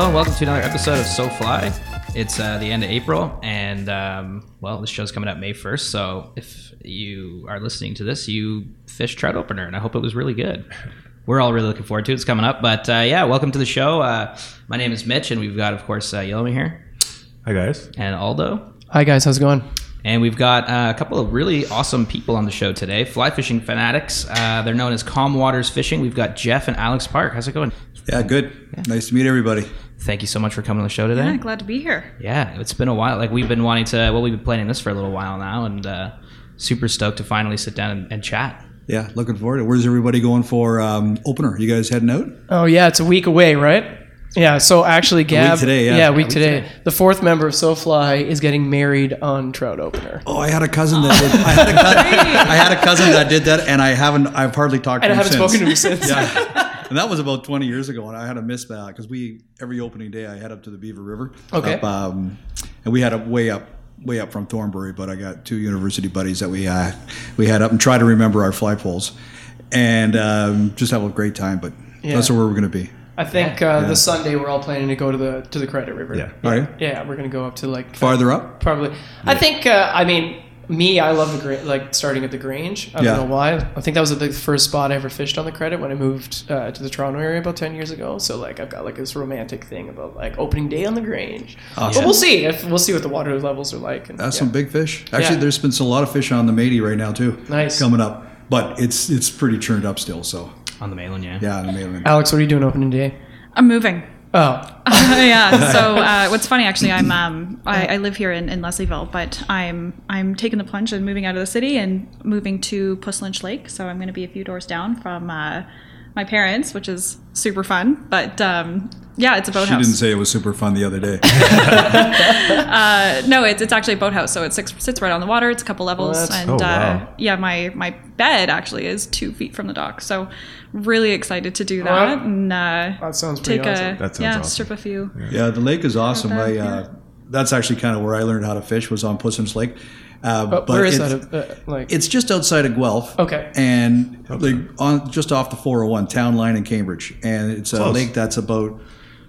hello and welcome to another episode of So Fly. It's uh, the end of April, and um, well, this show's coming up May 1st. So if you are listening to this, you fished trout opener, and I hope it was really good. We're all really looking forward to it. It's coming up. But uh, yeah, welcome to the show. Uh, my name is Mitch, and we've got, of course, uh, Yellowme here, Hi guys. and Aldo. Hi guys, how's it going? And we've got uh, a couple of really awesome people on the show today. Fly fishing fanatics. Uh, they're known as Calm Waters Fishing. We've got Jeff and Alex Park. How's it going? Yeah, good. Nice to meet everybody. Thank you so much for coming on the show today. Yeah, glad to be here. Yeah, it's been a while. Like we've been wanting to. Well, we've been planning this for a little while now, and uh, super stoked to finally sit down and, and chat. Yeah, looking forward to it. Where's everybody going for um, opener? You guys heading out? Oh yeah, it's a week away, right? Yeah. So actually, Gab. today, yeah. Yeah, week, week today. today. The fourth member of SoFly is getting married on trout opener. Oh, I had a cousin that did. I had a, cousin, I had a cousin that did that, and I haven't. I've hardly talked to And I him haven't since. spoken to him since. yeah, and that was about 20 years ago, and I had a miss that because we every opening day I head up to the Beaver River. Okay. Up, um, and we had a way up. Way up from Thornbury, but I got two university buddies that we uh, we had up and try to remember our fly poles, and um, just have a great time. But Yeah. that's where we're going to be. I think uh, the Sunday we're all planning to go to the to the Credit River. Yeah. All right, Yeah, we're gonna go up to like farther up. probably. I think. Uh, I mean, me, I love the Gra- like starting at the Grange. I Yeah. don't know why. I think that was the first spot I ever fished on the Credit when I moved uh, to the Toronto area about ten years ago. So like I've got like this romantic thing about like opening day on the Grange. But we'll see if we'll see what the water levels are like. And, That's yeah. some big fish. Actually, Yeah. there's been a lot of fish on the Matey right now too. Nice. coming up, but it's it's pretty churned up still. So On the Maitland, yeah. yeah, on the Maitland. Alex, what are you doing opening day? I'm moving. Oh, yeah. So uh, what's funny, actually, I'm um, I, I live here in, in Leslieville, but I'm I'm taking the plunge and moving out of the city and moving to Puslinch Lake. So I'm going to be a few doors down from uh, my parents, which is super fun. But um, yeah, it's a boathouse. She boathouse. didn't say it was super fun the other day. no, it's, it's actually a boathouse, so it sits, sits right on the water. It's a couple levels, that's- and Oh, uh, yeah, my my bed actually is two feet from the dock. So really excited to do that Alright. and uh, that sounds pretty take awesome. a That sounds yeah awesome. strip a few. yeah, the lake is awesome. Not I, bad, uh, that's actually kind of where I learned how to fish was on Puslinch Lake. Uh, But but where is it's, that? Uh, like, It's just outside of Guelph. Okay. And like on just off the 401 town line in Cambridge, and it's a lake that's about.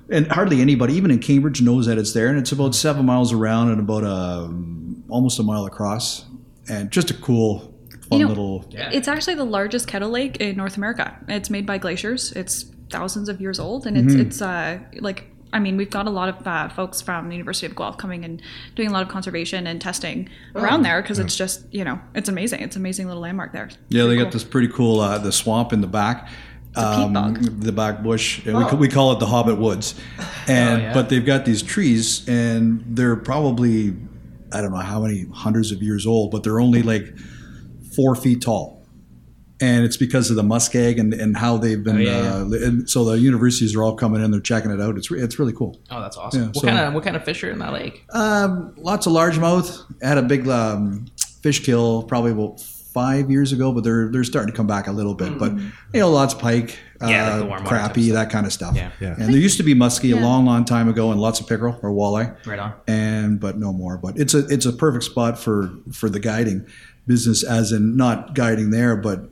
And hardly anybody, even in Cambridge, knows that it's there. And it's about seven miles around and about um, almost a mile across. And just a cool, fun You know, little. It's actually the largest kettle lake in North America. It's made by glaciers. It's thousands of years old, and Mm-hmm. it's it's uh, like I mean we've got a lot of uh, folks from the University of Guelph coming and doing a lot of conservation and testing Oh. around there because it's just you know it's amazing. It's an amazing little landmark there. Yeah, they Pretty got this pretty cool uh, the swamp in the back. um, the back bush, and we, we call it the Hobbit Woods. And yeah. but they've got these trees, and they're probably I don't know how many hundreds of years old, but they're only like four feet tall. And it's because of the muskeg and, and how they've been. Oh, yeah, uh, and so the universities are all coming in, they're checking it out. It's re- it's really cool. Oh, that's awesome. Yeah, what so- kind of what kind of fish are in that lake? Um, lots of largemouth. I had a big um, fish kill probably about five years ago, but they're they're starting to come back a little bit. But you know, lots of pike, Yeah, like uh, the warm water crappie, that kind of stuff. Yeah. Yeah. And there used to be muskie a long, long time ago, and lots of pickerel or walleye, Right on. and but no more. But it's a it's a perfect spot for for the guiding business, as in not guiding there, but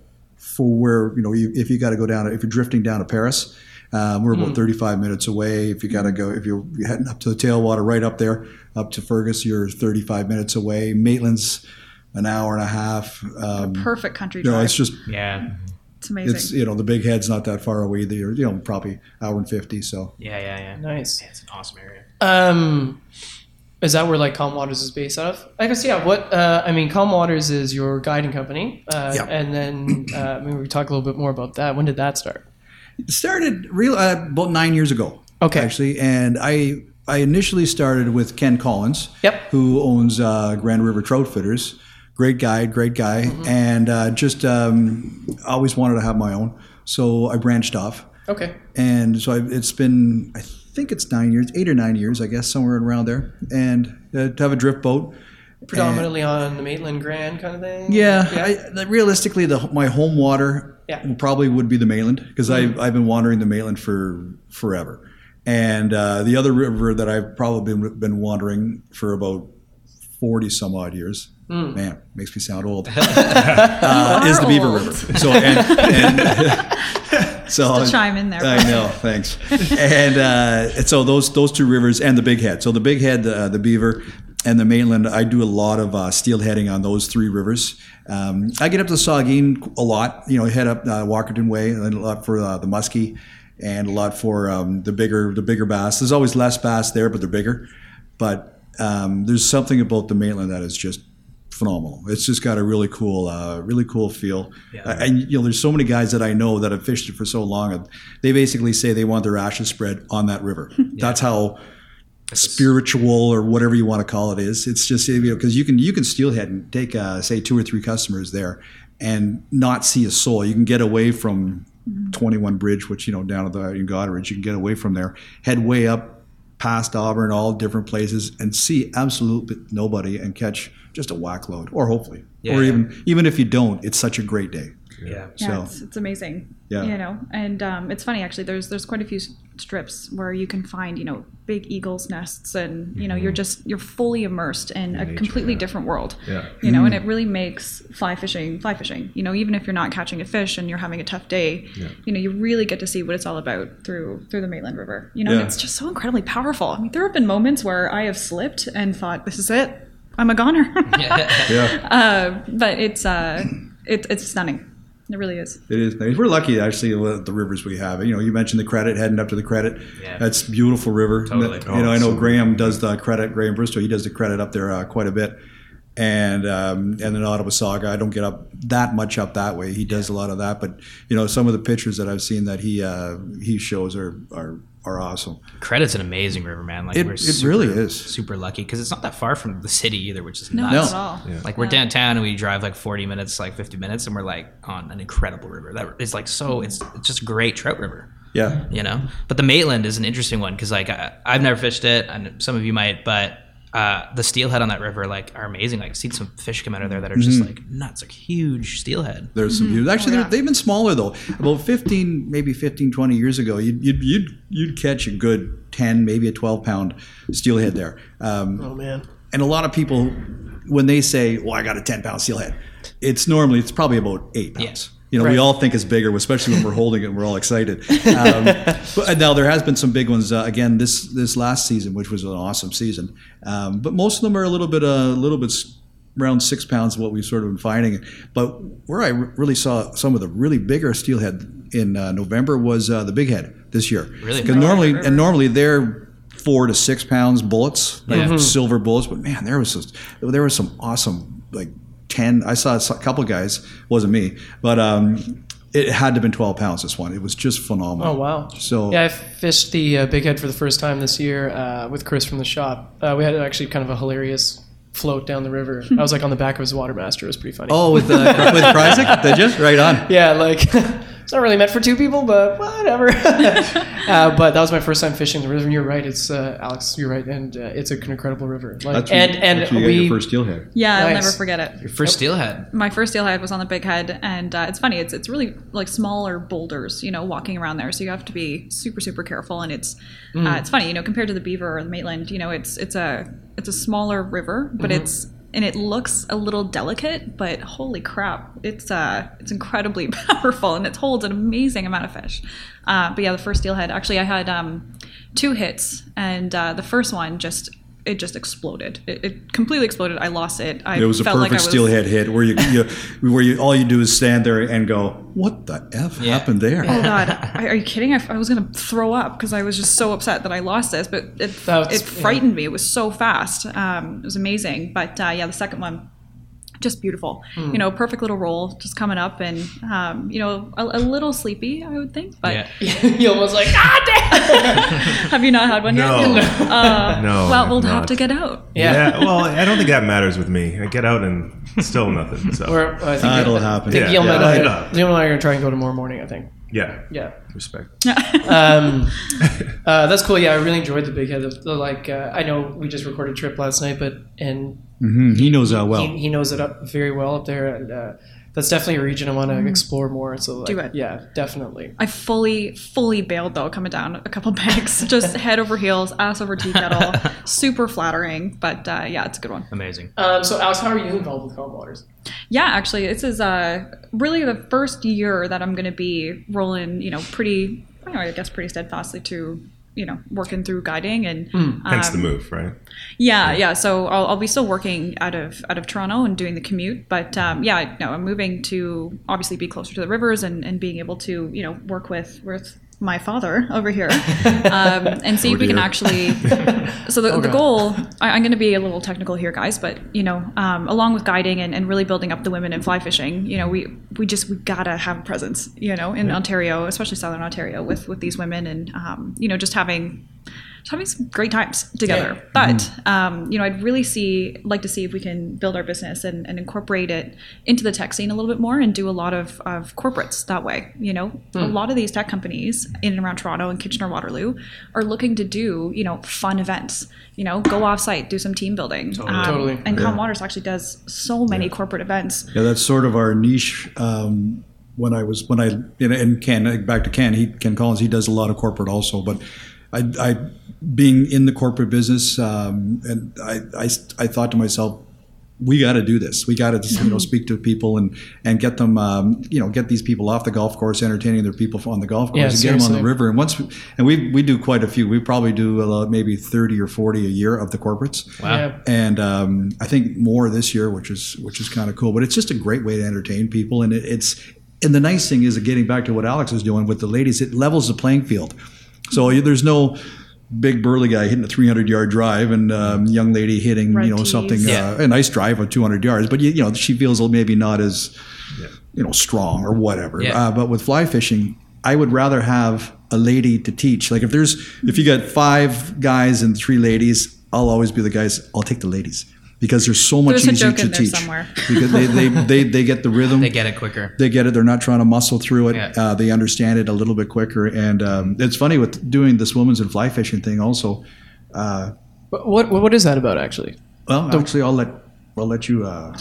for where you know you, if you got to go down, if you're drifting down to Paris. Um, we're about 35 minutes away. If you got to go, if you're heading up to the tailwater, right up there, up to Fergus, you're 35 minutes away. Maitland's an hour and a half. Um, perfect country you know, drive. it's just Yeah. it's amazing. it's you know the Bighead's not that far away. They're you know probably hour and 50. So Yeah, yeah, yeah. nice. Yeah, it's an awesome area. Um, is that where like Calm Waters is based out of? I guess yeah. What uh, I mean, Calm Waters is your guiding company, uh, Yeah. and then uh, maybe we talk a little bit more about that. When did that start? it started real uh, about nine years ago. Okay. actually, and I I initially started with Ken Collins. Yep. Who owns uh, Grand River Troutfitters? Great guy, great guy, and uh, just um, always wanted to have my own. So I branched off, Okay. and so I, it's been I think it's nine years, eight or nine years, I guess, somewhere around there, and uh, to have a drift boat. Predominantly on the Maitland Grand kind of thing. Yeah, I, the- realistically, the my home water Yeah. probably would be the Maitland because I've, I've been wandering the Maitland for forever, and uh, the other river that I've probably been, been wandering for about forty some odd years. Man, makes me sound old. uh, is the Beaver. River. So and, and So to chime in there. I know, thanks. and, uh, and so those those two rivers and the Bighead. So the Bighead, uh, the Beaver, and the Maitland, I do a lot of uh, steelheading on those three rivers. Um, I get up to Saugeen a lot. You know, head up uh, Walkerton Way, and a lot for uh, the muskie, and a lot for um, the bigger the bigger bass. There's always less bass there, but they're bigger. But um, there's something about the Maitland that is just phenomenal. It's just got a really cool, uh, really cool feel. Uh, and you know, there's so many guys that I know that have fished it for so long. and They basically say they want their ashes spread on that river. That's how spiritual or whatever you want to call it is. It's just you know because you can you can steelhead and take uh, say two or three customers there and not see a soul. You can get away from 21 Bridge, which you know down at the in Goderich, you can get away from there, head way up past Auburn, all different places, and see absolutely nobody and catch just a whack load, or hopefully, Yeah, or yeah. even even if you don't, it's such a great day. Yeah. Yeah, So it's, it's amazing. Yeah. You know, and um, it's funny actually. There's there's quite a few strips where you can find you know big eagles nests, and you know you're just you're fully immersed in a nature, completely yeah. different world. Yeah. You know, and it really makes fly fishing fly fishing. You know, even if you're not catching a fish and you're having a tough day, yeah. you know, you really get to see what it's all about through through the Maitland River. You know, and Yeah. it's just so incredibly powerful. I mean, there have been moments where I have slipped and thought, "This is it. I'm a goner." Yeah, uh, but it's uh, it, it's stunning. It really is. it is. nice. We're lucky actually with the rivers we have. You know, you mentioned the credit heading up to the credit. Yeah. That's beautiful river. Totally. You know, I know Graham does the credit. Graham Bristow, he does the credit up there uh, quite a bit. And um, and then Nottawasaga, I don't get up that much up that way. He does a lot of that, but you know some of the pictures that I've seen that he uh, he shows are are are awesome. Credit's an amazing river, man. Like It- we're it super, really is. super lucky because it's not that far from the city either, which is No, nuts. not at all. Like we're downtown and we drive like 40 minutes, like 50 minutes, and we're like on an incredible river. That is like so. It's it's just great trout river. Yeah, you know. But the Maitland is an interesting one because like I, I've never fished it, and some of you might, but uh, the steelhead on that river like are amazing. Like I've seen some fish come out of there that are just like nuts, like huge steelhead. There's some Mm-hmm. beauty. Actually, Oh, they're they've been smaller though. About 15, maybe 15, 20 years ago, you'd, you'd, you'd, you'd catch a good 10, maybe a 12 pound steelhead there. Um, Oh man. and a lot of people, when they say, well, I got a 10 pound steelhead, it's normally, it's probably about eight pounds. You know, we all think it's bigger, especially when we're holding it and we're all excited. Um, but now there has been some big ones uh, again this this last season, which was an awesome season. Um, but most of them are a little bit a little bit around six pounds of what we've sort of been finding. But where I really saw some of the really bigger steelhead in uh, November was uh, the Bighead this year. Really? Because normally and normally they're four to six pounds bullets, like Yeah. silver bullets. But man, there was just, there was some awesome like ten. I saw a couple guys, wasn't me, but um, it had to have been twelve pounds. This one, it was just phenomenal. Oh wow. So Yeah, I fished the uh, Bighead for the first time this year uh, with Chris from the shop. Uh, we had actually kind of a hilarious float down the river. I was like on the back of his watermaster. It was pretty funny. oh, with the, with Kryzik, did you? Right on. Yeah, like it's not really meant for two people, but whatever. uh, but that was my first time fishing the river. And you're right, it's uh, Alex. You're right, and uh, it's an incredible river. Like, That's and where- and that's where you got we your first steelhead. Yeah, I'll never forget it. Your first steelhead. My first steelhead was on the Bighead, and uh, it's funny. It's it's really like smaller boulders, you know, walking around there. So you have to be super super careful. And it's uh, it's funny, you know, compared to the Beaver or the Maitland, you know, it's it's a it's a smaller river, but it's and it looks a little delicate, but holy crap, it's uh it's incredibly powerful, and it holds an amazing amount of fish. Uh, but yeah, the first steelhead. Actually, I had um, two hits, and uh, the first one just. It just exploded. It, it completely exploded. I lost it. I It was a felt perfect like I was, steelhead hit where you, you where you all you do is stand there and go, "What the f Yeah. happened there?" Oh God, I- are you kidding? I, I was gonna throw up because I was just so upset that I lost this, but it That's- it frightened me. It was so fast. Um, it was amazing. But uh, yeah, the second one, just beautiful. Hmm. You know, perfect little roll, just coming up, and um, you know, a, a little sleepy, I would think. But Yeah. you almost like ah damn. have you not had one No. yet? Uh, No, Well, we'll have to get out. Yeah. Well, I don't think that matters with me. I get out and still nothing. So Or, uh, I think That'll I happen. think Yeah, Gil yeah, and I- I know. Gil and I are gonna try and go tomorrow morning. I think. Yeah, Yeah. respect. Um, uh, that's cool. Yeah, I really enjoyed the Bighead. The, the, like, uh, I know we just recorded Trip last night, but and Mhm, He knows that well. he, he knows it up very well up there. And uh, that's definitely a region I want to explore more. So like, Do it. Yeah, definitely. I fully, fully bailed though, coming down a couple pegs, just head over heels, ass over tea kettle. Super flattering, but uh, yeah, it's a good one. Amazing. Um, so Alex, how are you involved with Calm Waters? Yeah, actually, this is uh, really the first year that I'm going to be rolling, you know, pretty, I know, I guess pretty steadfastly to, you know, working through guiding and Hence um, the move, right? Yeah, yeah. So I'll, I'll be still working out of out of Toronto and doing the commute, but um, yeah, no, I'm moving to obviously be closer to the rivers and, and being able to you know work with with my father over here um, and see Oh if we can actually. So the, the goal, I, I'm going to be a little technical here, guys, but you know, um, along with guiding and, and really building up the women in fly fishing, you know, we we just we gotta have a presence, you know, in Ontario, especially Southern Ontario, with with these women and um, you know just having just having some great times together. Yeah. But um, you know, I'd really see like to see if we can build our business and, and incorporate it into the tech scene a little bit more and do a lot of, of corporates that way. You know, a lot of these tech companies in and around Toronto and Kitchener Waterloo are looking to do you know fun events. You know, go off site, do some team building. Um, Totally. And Yeah. Calm Waters actually does so many corporate events. Yeah, that's sort of our niche. Um, when I was when I and- and Ken back to Ken, he Ken Collins, he does a lot of corporate also. But I, I being in the corporate business, um, and I, I I thought to myself, we got to do this. We got to you know speak to people and and get them um, you know get these people off the golf course, entertaining their people on the golf course, Yeah, and get them on the river. And once we, and we we do quite a few. We probably do uh, maybe thirty or forty a year of the corporates Wow. Yeah. and um, I think more this year, which is which is kind of cool. But it's just a great way to entertain people, and it, it's and the nice thing is, getting back to what Alex is doing with the ladies, it levels the playing field. So there's no big burly guy hitting a 300 yard drive and um, young lady hitting Red you know tees. something Yeah. uh, a nice drive of 200 yards, but you, you know she feels maybe not as you know strong or whatever. Yeah. Uh, but with fly fishing, I would rather have a lady to teach. Like if there's if you got five guys and three ladies, I'll always be the guys. I'll take the ladies because there's so much There's a easier joke to in there teach somewhere. because they, they, they, they get the rhythm. They get it quicker. They get it. They're not trying to muscle through it. Yeah. Uh, they understand it a little bit quicker. And um, it's funny with doing this women's and fly fishing thing. Also, uh, But what what is that about actually? well, actually, I'll let I'll let you. Uh,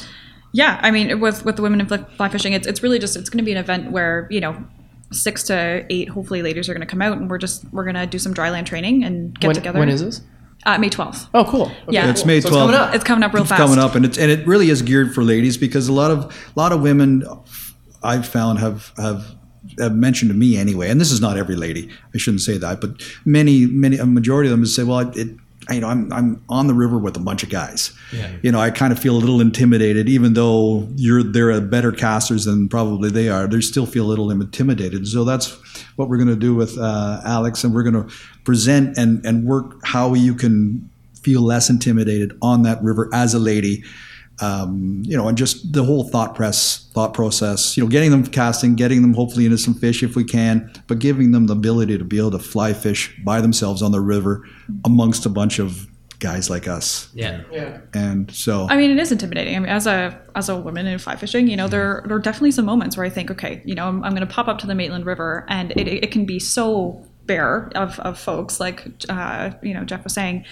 Yeah, I mean, with with the women in fly fly fishing, it's it's really just it's going to be an event where you know six to eight hopefully ladies are going to come out and we're just we're going to do some dryland training and get when, together. when is this? Uh, May twelfth? Oh, cool. Okay, Yeah. It's cool. May So 12th. It's coming up. It's coming up real it's fast. coming up, and it's and it really is geared for ladies because a lot of a lot of women I've found have have. Have mentioned to me anyway, and this is not every lady. I shouldn't say that, but many, many, a majority of them say, "Well, it, I, you know, I'm I'm on the river with a bunch of guys. Yeah. You know, I kind of feel a little intimidated, even though you're they're a better casters than probably they are. They still feel a little intimidated. So that's what we're going to do with uh, Alex, and we're going to present and and work how you can feel less intimidated on that river as a lady. Um, you know, and just the whole thought press, thought process. You know, getting them casting, getting them hopefully into some fish if we can, but giving them the ability to be able to fly fish by themselves on the river amongst a bunch of guys like us. Yeah. Yeah. And so, I mean, it is intimidating. I mean, as a as a woman in fly fishing, you know, there there are definitely some moments where I think, okay, you know, I'm, I'm going to pop up to the Maitland River, and it, it can be so bare of, of folks, like uh, you know, Jeff was saying,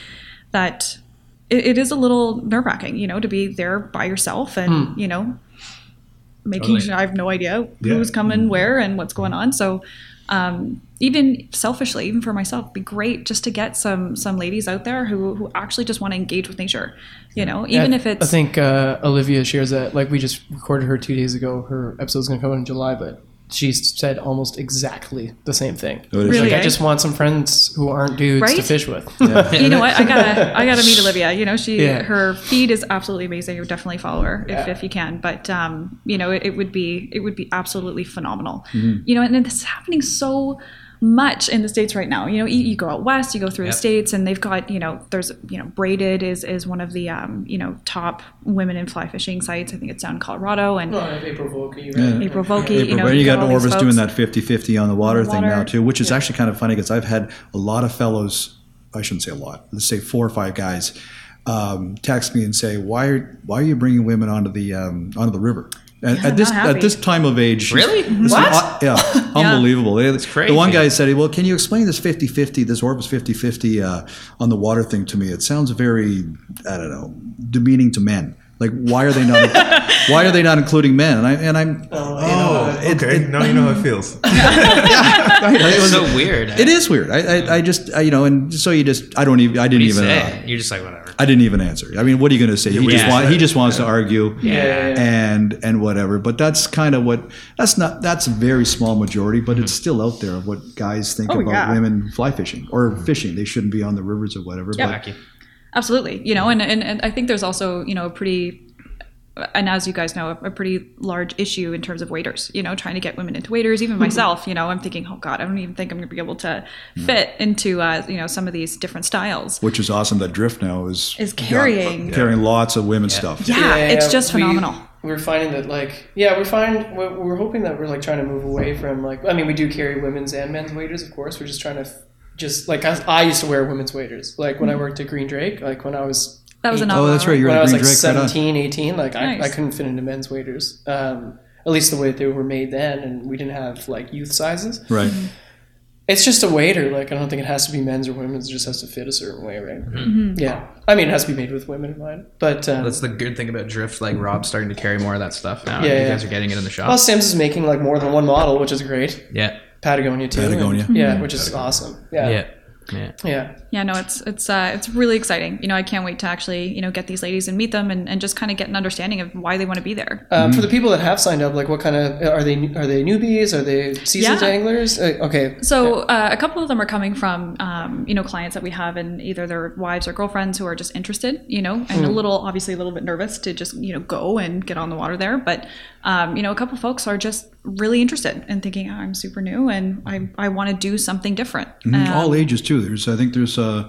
that it, it is a little nerve wracking, you know, to be there by yourself and you know, making Totally. sure I have no idea Yeah. who's coming where and what's going on. So. Um, even selfishly, even for myself, it'd be great just to get some some ladies out there who who actually just want to engage with nature. You know, even I- if it's I think uh, Olivia shares that. Like we just recorded her two days ago. Her episode's gonna come out in July, but she said almost exactly the same thing. Oh, it is. Really, Like, I just want some friends who aren't dudes to fish with. you know what I gotta I gotta meet Olivia. You know she Yeah. her feed is absolutely amazing. You would definitely follow her if, Yeah. if you can. But um, you know it, it would be it would be absolutely phenomenal. Mm-hmm. You know, and this is happening so much in the states right now. You know, you, you go out west, you go through Yep. the states, and they've got you know there's you know braided is is one of the um, you know top women in fly fishing sites. I think it's down in Colorado and. April Vokey, Yeah. April Vokey, April, you know, and you got all Orvis folks. doing that 50-50 on the water On the thing now too, which is actually kind of funny because I've had a lot of fellows, I shouldn't say a lot, let's say four or five guys, um, text me and say, "Why are why are you bringing women onto the um, onto the river?" And Yeah, at this at this time of age, Really? this is- What? uh, yeah, unbelievable. It's crazy. The one guy said, "Well, can you explain this 50-50, this Orvis 50-50 uh, on the water thing to me? It sounds very, I don't know, demeaning to men." Like, why are they not? why are they not including men? And I and I'm, you know, Oh, it- okay. it- now you know how it feels. right, it It's was- so weird. It is weird. I, I, I just, I, you know, and so you just, I don't even, I didn't You even, say, uh, You're just like whatever. I didn't even answer. I mean, what are you going to say? He what just want, he just wants to argue, Yeah, yeah, yeah. and and whatever. But that's kind of what that's not. That's a very small majority, but it's still out there of what guys think Oh, about yeah. women fly fishing or fishing. They shouldn't be on the rivers or whatever. Yeah. But Wacky. Absolutely. You know, and, and, and I think there's also, you know, a pretty, and as you guys know, a, a pretty large issue in terms of waders, you know, trying to get women into waders. Even myself, you know, I'm thinking, oh God, I don't even think I'm going to be able to fit into, uh, you know, some of these different styles. which is awesome that Drift now is Is carrying. carrying lots of women's stuff. Yeah, it's just phenomenal. We're finding that, like, yeah, we're find we're, we're hoping that we're like trying to move away from like. I mean, we do carry women's and men's waders, of course. We're just trying to, f- just like I, I used to wear women's waders, like when I worked at Green Drake, like when I was That was eight- another Oh, that's right. You're when at I was like Drake. right 17, 18, like I, Nice. I couldn't fit into men's waders. Um, at least the way they were made then, and we didn't have like youth sizes. Right. It's just a wader. Like I don't think it has to be men's or women's. It just has to fit a certain way, right? Mm-hmm. Yeah. I mean, it has to be made with women in mind. But um, That's the good thing about Drift. Like Rob's starting to carry more of that stuff now. Yeah, you yeah. guys are getting it in the shop. well, Simms is making like more than one model, which is great. yeah. Patagonia too. Patagonia. and- yeah, mm-hmm. which is awesome. Yeah. Yeah. Yeah. Yeah. Yeah, no, it's it's uh, it's really exciting. You know, I can't wait to actually you know get these ladies and meet them and, and just kind of get an understanding of why they want to be there. Um, For the people that have signed up, like what kind of are they? Are they newbies? Are they seasoned Yeah. anglers? Uh, okay. So uh, a couple of them are coming from um, you know clients that we have, and either their wives or girlfriends who are just interested, you know, and a little obviously a little bit nervous to just you know go and get on the water there. But um, you know, a couple folks are just really interested and thinking, oh, I'm super new and I I want to do something different. Um, All ages too. There's, I think there's, uh,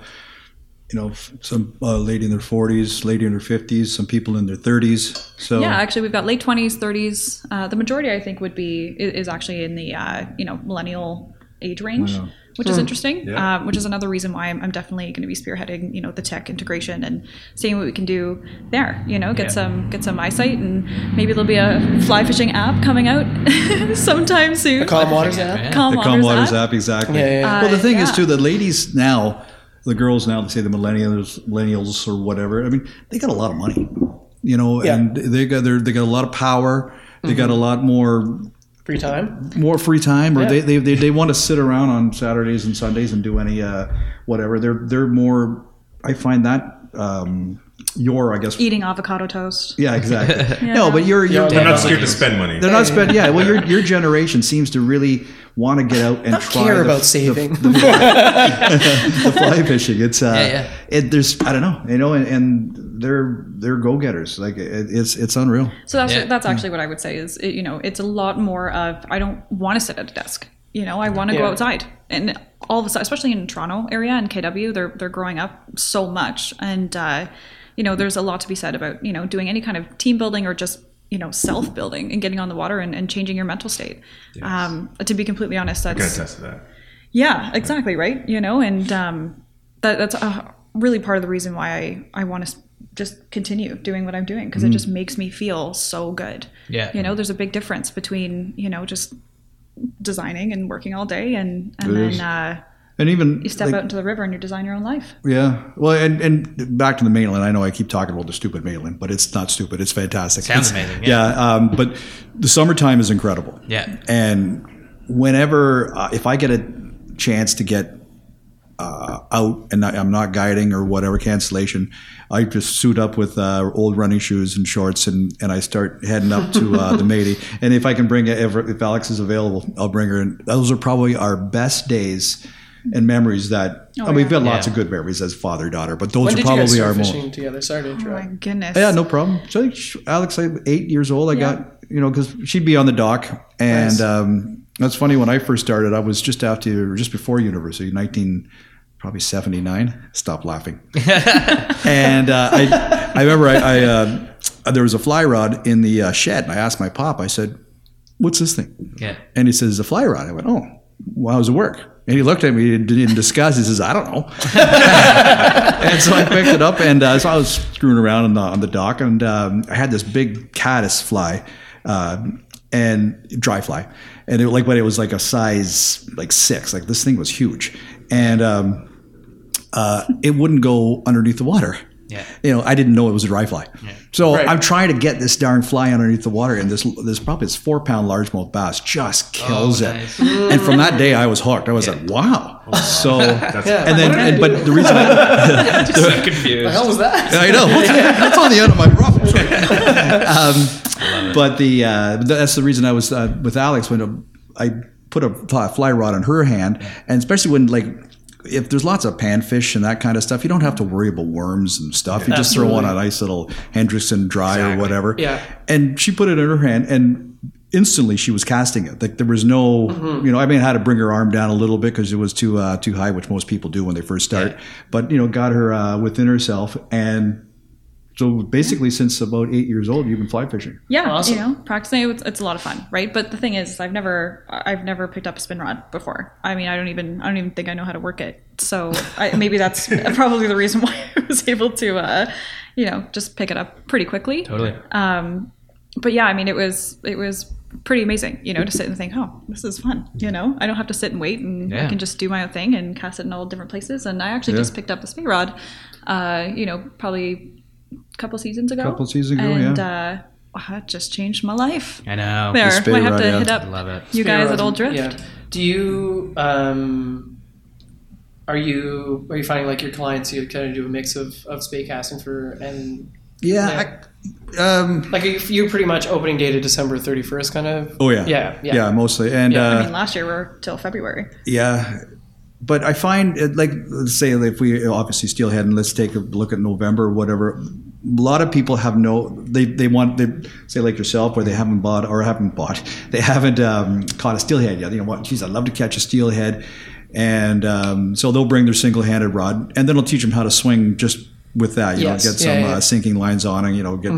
you know, some uh, lady in their 40s, lady in their 50s, some people in their 30s. So Yeah, actually, we've got late twenties, thirties. Uh, the majority, I think, would be is actually in the uh, you know millennial age range, Wow. which is interesting. Yeah. Um, which is another reason why I'm, I'm definitely going to be spearheading you know the tech integration and seeing what we can do there. You know, get Yeah. some get some eyesight, and maybe there'll be a fly fishing app coming out sometime soon. Calm waters. Yeah. Yeah. Calm the Calm Waters Waters app. app, exactly. Yeah, yeah, yeah. Well, the Uh, thing is yeah. too, the ladies now, the girls now, they say the millennials, millennials or whatever. I mean, they got a lot of money, you know, Yeah. and they got their, they got a lot of power. They got a Mm-hmm. lot more Free time. more free time, or Yeah. they, they, they, they want to sit around on Saturdays and Sundays and do any uh, whatever. They're they're more. I find that um, your I guess. Eating avocado toast. Yeah, exactly. Yeah. No, but you're you're. Yeah, They're not scared to spend money. They're not spend. Yeah, well, your your generation seems to really want to get out and try Care the- about the- saving. the fly fishing. It's uh, Yeah, yeah. It, there's I don't know, you know, and, and they're they're go getters. Like it, it's it's unreal. So that's Yeah. that's actually what I would say is it, you know it's a lot more of I don't want to sit at a desk. You know, I want to go outside, and all of a sudden, especially in Toronto area and KW, they're they're growing up so much, and uh, you know, there's a lot to be said about you know doing any kind of team building or just you know self building and getting on the water and, and changing your mental state. Um, to be completely honest, I can that's attest to that. yeah, exactly right. You know, and um, that that's uh, really part of the reason why I I want to just continue doing what I'm doing because it just makes me feel so good. Yeah. You know, there's a big difference between you know just designing and working all day and and There then is. uh, And even you step like, out into the river and you design your own life. Yeah. Well, and, and back to the Maitland. I know I keep talking about the stupid Maitland, but it's not stupid. It's fantastic. Sounds It's- amazing, Yeah. um, but the summertime is incredible. Yeah. And whenever, uh, if I get a chance to get uh, out and I- I'm not guiding or whatever cancellation, I just suit up with uh, old running shoes and shorts and, and I start heading up to uh, the Matey. And if I can bring it, if, if Alex is available, I'll bring her. And those are probably our best days and memories that I mean, we've got lots Yeah. of good memories as father daughter, but those When are did you probably start our fishing most. together? Sorry to interrupt. Oh interrupt. my goodness. Yeah, no problem. So I think Alex, like eight years old, I Yeah. got you know because she'd be on the dock, and Nice. um, that's funny. When I first started, I was just after, just before university, nineteen, probably seventy nine. Stop laughing. and uh, I, I remember I, I uh, there was a fly rod in the uh, shed, and I asked my pop. I said, "What's this thing?" Yeah. And he says, "It's "A fly rod." I went, "Oh, well, how does it work?" And he looked at me in in disgust. He says, "I don't know." and so I picked it up, and uh, so I was screwing around on the, on the dock, and um, I had this big caddis fly, uh, and dry fly, and it like, but it was like a size like six. Like this thing was huge, and um, uh, it wouldn't go underneath the water. Yeah. You know, I didn't know it was a dry fly. So Right. I'm trying to get this darn fly underneath the water, and this this probably this four pound largemouth bass just kills Oh, it. And from that day, I was hooked. I was like, wow. So That's Yeah. and then, What did I and, but the reason I, Just so the hell was that? I know that's on the end of my problem. um, but the uh, that's the reason I was uh, with Alex when I put a fly- fly rod on her hand, and especially when like. If there's lots of panfish and that kind of stuff, you don't have to worry about worms and stuff. You just throw on a nice little Hendrickson dry or whatever. Yeah. And she put it in her hand, and instantly she was casting it. Like there was no, you know, I mean, I had to bring her arm down a little bit because it was too uh, too high, which most people do when they first start. But you know, got her uh, within herself, and so basically, since about eight years old, you've been fly fishing. Yeah, Awesome. you know, practicing it's, it's a lot of fun, right? But the thing is, I've never I've never picked up a spin rod before. I mean, I don't even I don't even think I know how to work it. So I, maybe that's probably the reason why I was able to, uh, you know, just pick it up pretty quickly. Totally. Um, but yeah, I mean, it was it was pretty amazing, you know, to sit and think, oh, this is fun. You know, I don't have to sit and wait, and I can just do my own thing and cast it in all different places. And I actually Yeah. just picked up a spin rod, uh, you know, probably a couple seasons ago. Couple seasons ago, and, yeah. uh, wow, it just changed my life. I know. There, spin might have to hit up love it. you guys at Old Drift. Yeah. Do you um, are you are you finding like your clients you kind of do a mix of of spey casting for and Yeah. I, um, like you, you pretty much opening day to December thirty first kind of oh yeah. yeah yeah, Yeah, mostly. And Yeah. uh, I mean, last year we are till February. Yeah, but I find like let's say if we obviously steelhead and let's take a look at November or whatever. A lot of people have no they they want they say like yourself where they haven't bought or haven't bought they haven't um, caught a steelhead yet. You know what? Geez, I'd love to catch a steelhead, and um, so they'll bring their single-handed rod and then I'll teach them how to swing just with that. You Yes. know, get some yeah. Uh, sinking lines on and you know get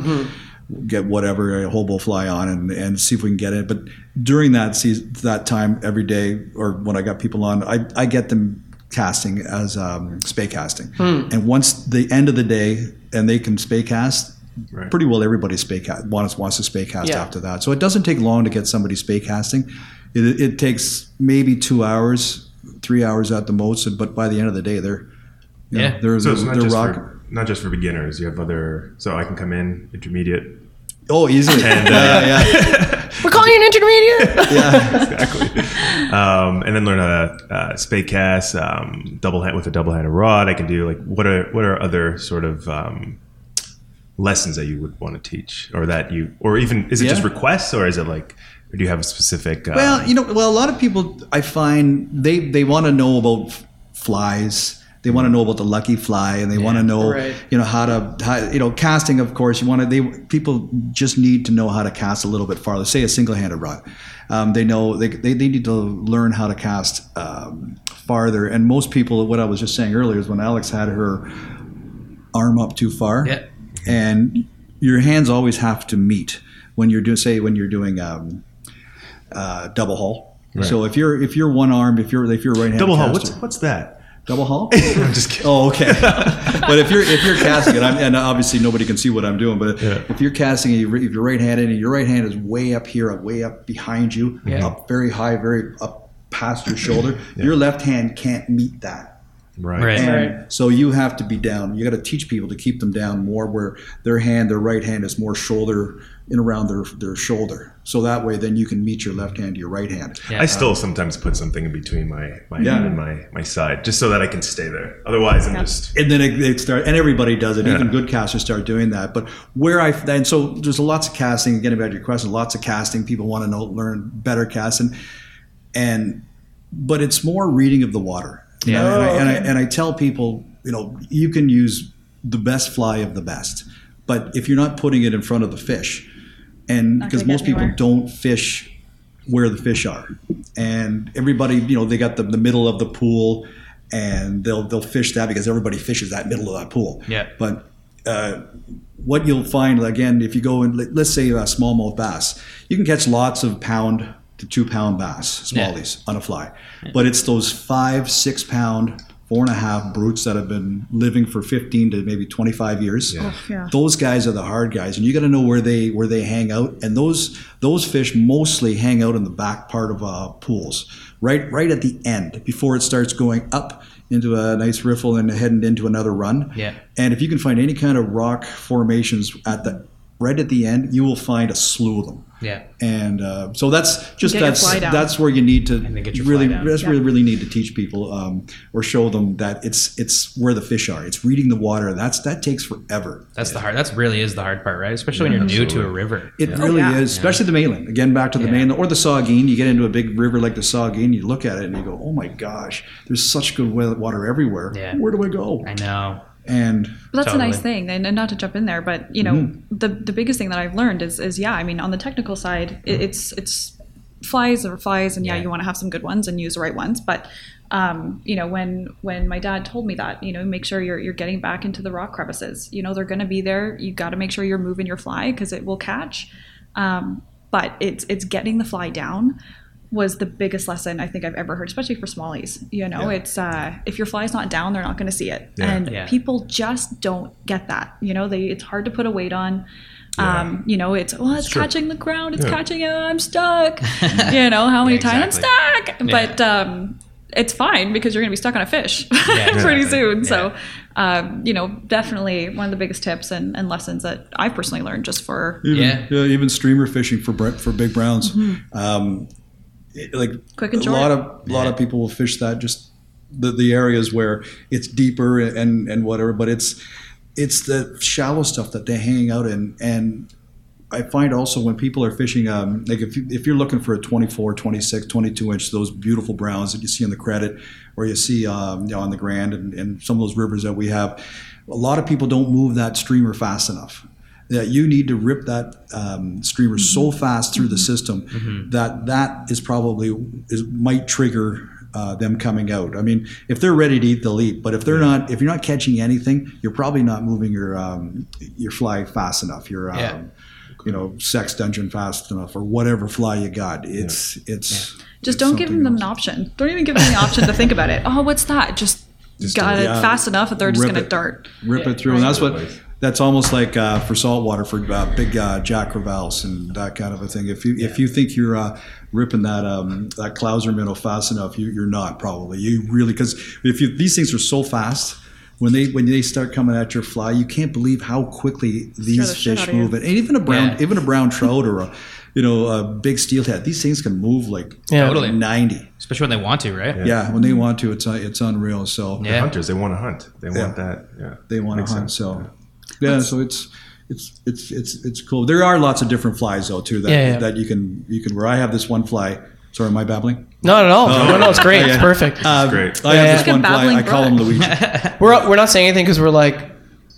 get whatever a hobo fly on and, and see if we can get it. But during that season, that time every day, or when I got people on, I, I get them casting as um, spey casting. And once the end of the day, and they can spey cast. Right. Pretty well, everybody spey cast wants wants to spey cast Yeah. after that. So it doesn't take long to get somebody spey casting. It, it takes maybe two hours, three hours at the most. But by the end of the day, they're you know, Yeah. they're So it's not they're rock. for not just for beginners. You have other. So I can come in intermediate. Oh, easily. And, uh, yeah, yeah, We're calling you an intermediate. yeah. exactly. um, and then learn how to uh, spey cast, um, double hand with a double handed rod. I can do like what are what are other sort of um, lessons that you would want to teach, or that you, or even is it just requests, or is it like, or do you have a specific? Uh, Well, you know, well, a lot of people I find they they want to know about flies. They want to know about the lucky fly, and they want to know, Right. you know, how to, how, you know, casting. Of course, you want to. They people just need to know how to cast a little bit farther. Say a single-handed rod. Um, they know they, they they need to learn how to cast um, farther. And most people, what I was just saying earlier, is when Alex had her arm up too far, Yeah. and your hands always have to meet when you're doing say when you're doing um, uh, double haul. So if you're if you're one armed, if you're if you're right handed double haul. What's what's that? Double haul? I'm just kidding. oh, okay. but if you're if you're casting it, I'm, and obviously nobody can see what I'm doing, but Yeah. if you're casting it, if you're right handed and your right hand is way up here, uh, way up behind you, up very high, very up past your shoulder, your left hand can't meet that. Right. Right. And so you have to be down. You got to teach people to keep them down more, where their hand, their right hand, is more shoulder in around their their shoulder. So that way, then you can meet your left hand to your right hand. Yeah. I still sometimes put something in between my my Yeah. hand and my my side, just so that I can stay there. Otherwise, I'm just And then it, it start, and everybody does it. Yeah. Even good casters start doing that. But where I and so there's lots of casting. getting back to your question, lots of casting. People want to know, learn better casting, and but it's more reading of the water. You Yeah. know, and, I, Oh, and, I, and I tell people, you know, you can use the best fly of the best, but if you're not putting it in front of the fish, and because most people anywhere. don't fish where the fish are, and everybody, you know, they got the, the middle of the pool, and they'll they'll fish that because everybody fishes that middle of that pool. Yeah. But uh, what you'll find again, if you go and let- let's say a smallmouth bass, you can catch lots of pound to two pound bass, Yeah. smallies on a fly, but it's those five, six pound, four and a half brutes that have been living for fifteen to maybe twenty five years. Yeah. Yeah. Those guys are the hard guys, and you got to know where they where they hang out. And those those fish mostly hang out in the back part of uh, pools, right right at the end before it starts going up into a nice riffle and heading into another run. Yeah. And if you can find any kind of rock formations at the right at the end, you will find a slew of them. Yeah. And uh, so that's just that's that's where you need to then really fly down. that's where you really need to teach people um, or show them that it's it's where the fish are. It's reading the water. That's that takes forever. That's the hard. That's really is the hard part, right? Especially when you're new to a river. It really yeah. is, especially the Maitland. Again, back to the Yeah. Maitland or the Saugeen. You get into a big river like the Saugeen, you look at it and you go, "Oh my gosh, there's such good water everywhere. Where do I go?" I know. And that's a nice thing, and, and not to jump in there, but you know, the the biggest thing that I've learned is is yeah, I mean, on the technical side, it, it's it's flies or flies, and yeah, Yeah. you want to have some good ones and use the right ones, but um, you know, when when my dad told me that, you know, make sure you're you're getting back into the rock crevices. You know, they're going to be there. You got to make sure you're moving your fly because it will catch. Um, but it's it's getting the fly down was the biggest lesson I think I've ever heard, especially for smallies. You know, Yeah. it's uh, if your fly's not down, they're not going to see it, Yeah. and Yeah. people just don't get that. You know, they it's hard to put a weight on. Um, you know, it's well, it's true. catching the ground, it's Yeah. catching it, I'm stuck. you know, how many Yeah, times exactly. I'm stuck? But um, it's fine because you're going to be stuck on a fish pretty exactly. soon. Yeah. So, um, you know, definitely one of the biggest tips and, and lessons that I've personally learned just for even, Yeah. even streamer fishing for bre- for big browns. Um, it- like Quick and a lot of a lot of people will fish that just the, the areas where it's deeper and and whatever, but it's it's the shallow stuff that they're hanging out in and. I find also when people are fishing, um, like if, you, if you're looking for a 24, 26, 22 inch, those beautiful browns that you see on the credit or you see um, you know, on the Grand and, and some of those rivers that we have, a lot of people don't move that streamer fast enough. That you need to rip that um, streamer so fast through the system that that is probably is might trigger uh, them coming out. I mean, if they're ready to eat, they'll eat. But if they're not, if you're not catching anything, you're probably not moving your um, your fly fast enough. Your um, Yeah. you know sex dungeon fast enough or whatever fly you got. It's it's just it's don't give something them an option. Don't even give them the option to think about it. Oh, what's that? Just, Just got it. it Yeah. fast enough that they're just going to it. dart. rip it through. And that's what that's almost like uh, for saltwater for uh, big uh, Jack Crevalle and that kind of a thing. If you if you think you're uh, ripping that um, that Clouser minnow fast enough, you, you're not probably. You really because if you these things are so fast. When they when they start coming at your fly, you can't believe how quickly these the fish out of you. move. And even a brown Yeah. even a brown trout or a you know a big steelhead, these things can move like Yeah. Totally. ninety. Especially when they want to, right? Yeah, when they want to, it's uh, it's unreal. So The hunters, they want to hunt. They Yeah. want that. Yeah. they want to hunt. sense. So yeah, so it's it's it's it's it's cool. There are lots of different flies though too that Yeah, yeah. that you can you can. Where I have this one fly. Sorry, am I babbling? Not at all. no, no, it's great. It's yeah. perfect. Um, great. I Yeah, have yeah. this one fly. babbling I call him. Luigi. we're we're not saying anything because we're like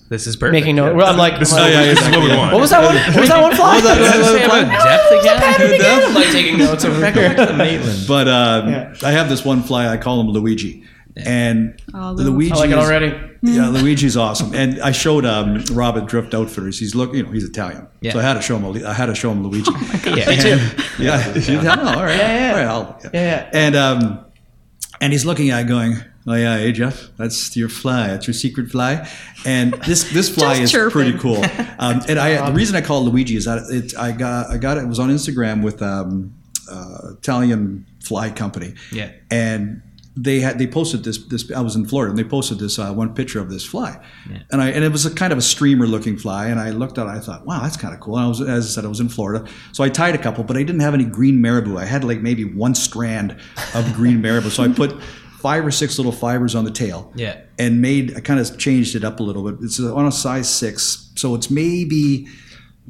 This is perfect. making note. Yeah. I'm like, This is, I'm like, we- this is what we want. what was that one? What was that one fly? that- what was that Say fly? about depth again? I'm like taking notes over here. Maitland. But um, Yeah. I have this one fly. I call him Luigi, and Oh, Luigi. I like it is- already. Yeah, Luigi's awesome. And I showed um, Rob at Drift Outfitters. He's look, you know, he's Italian, Yeah. so I had to show him. a- I had to show him Luigi. Yeah. Me too. Yeah, yeah. Oh, all right, Yeah, yeah. all right. I'll, yeah. Yeah, yeah. And um, and he's looking at it going, oh yeah, hey Jeff, that's your fly, that's your secret fly. And this this fly is chirping. pretty cool. Um, and I the reason I call it Luigi is that it I got I got it, it was on Instagram with um, uh, Italian fly company. Yeah. And they had they posted this this I was in Florida and they posted this uh, one picture of this fly, Yeah. and I and it was a kind of a streamer looking fly, and I looked at it, I thought, wow, that's kind of cool. And I was as I said, I was in Florida, so I tied a couple, but I didn't have any green marabou. I had like maybe one strand of green marabou, so I put five or six little fibers on the tail, Yeah. and made I kind of changed it up a little bit. It's on a size six, so it's maybe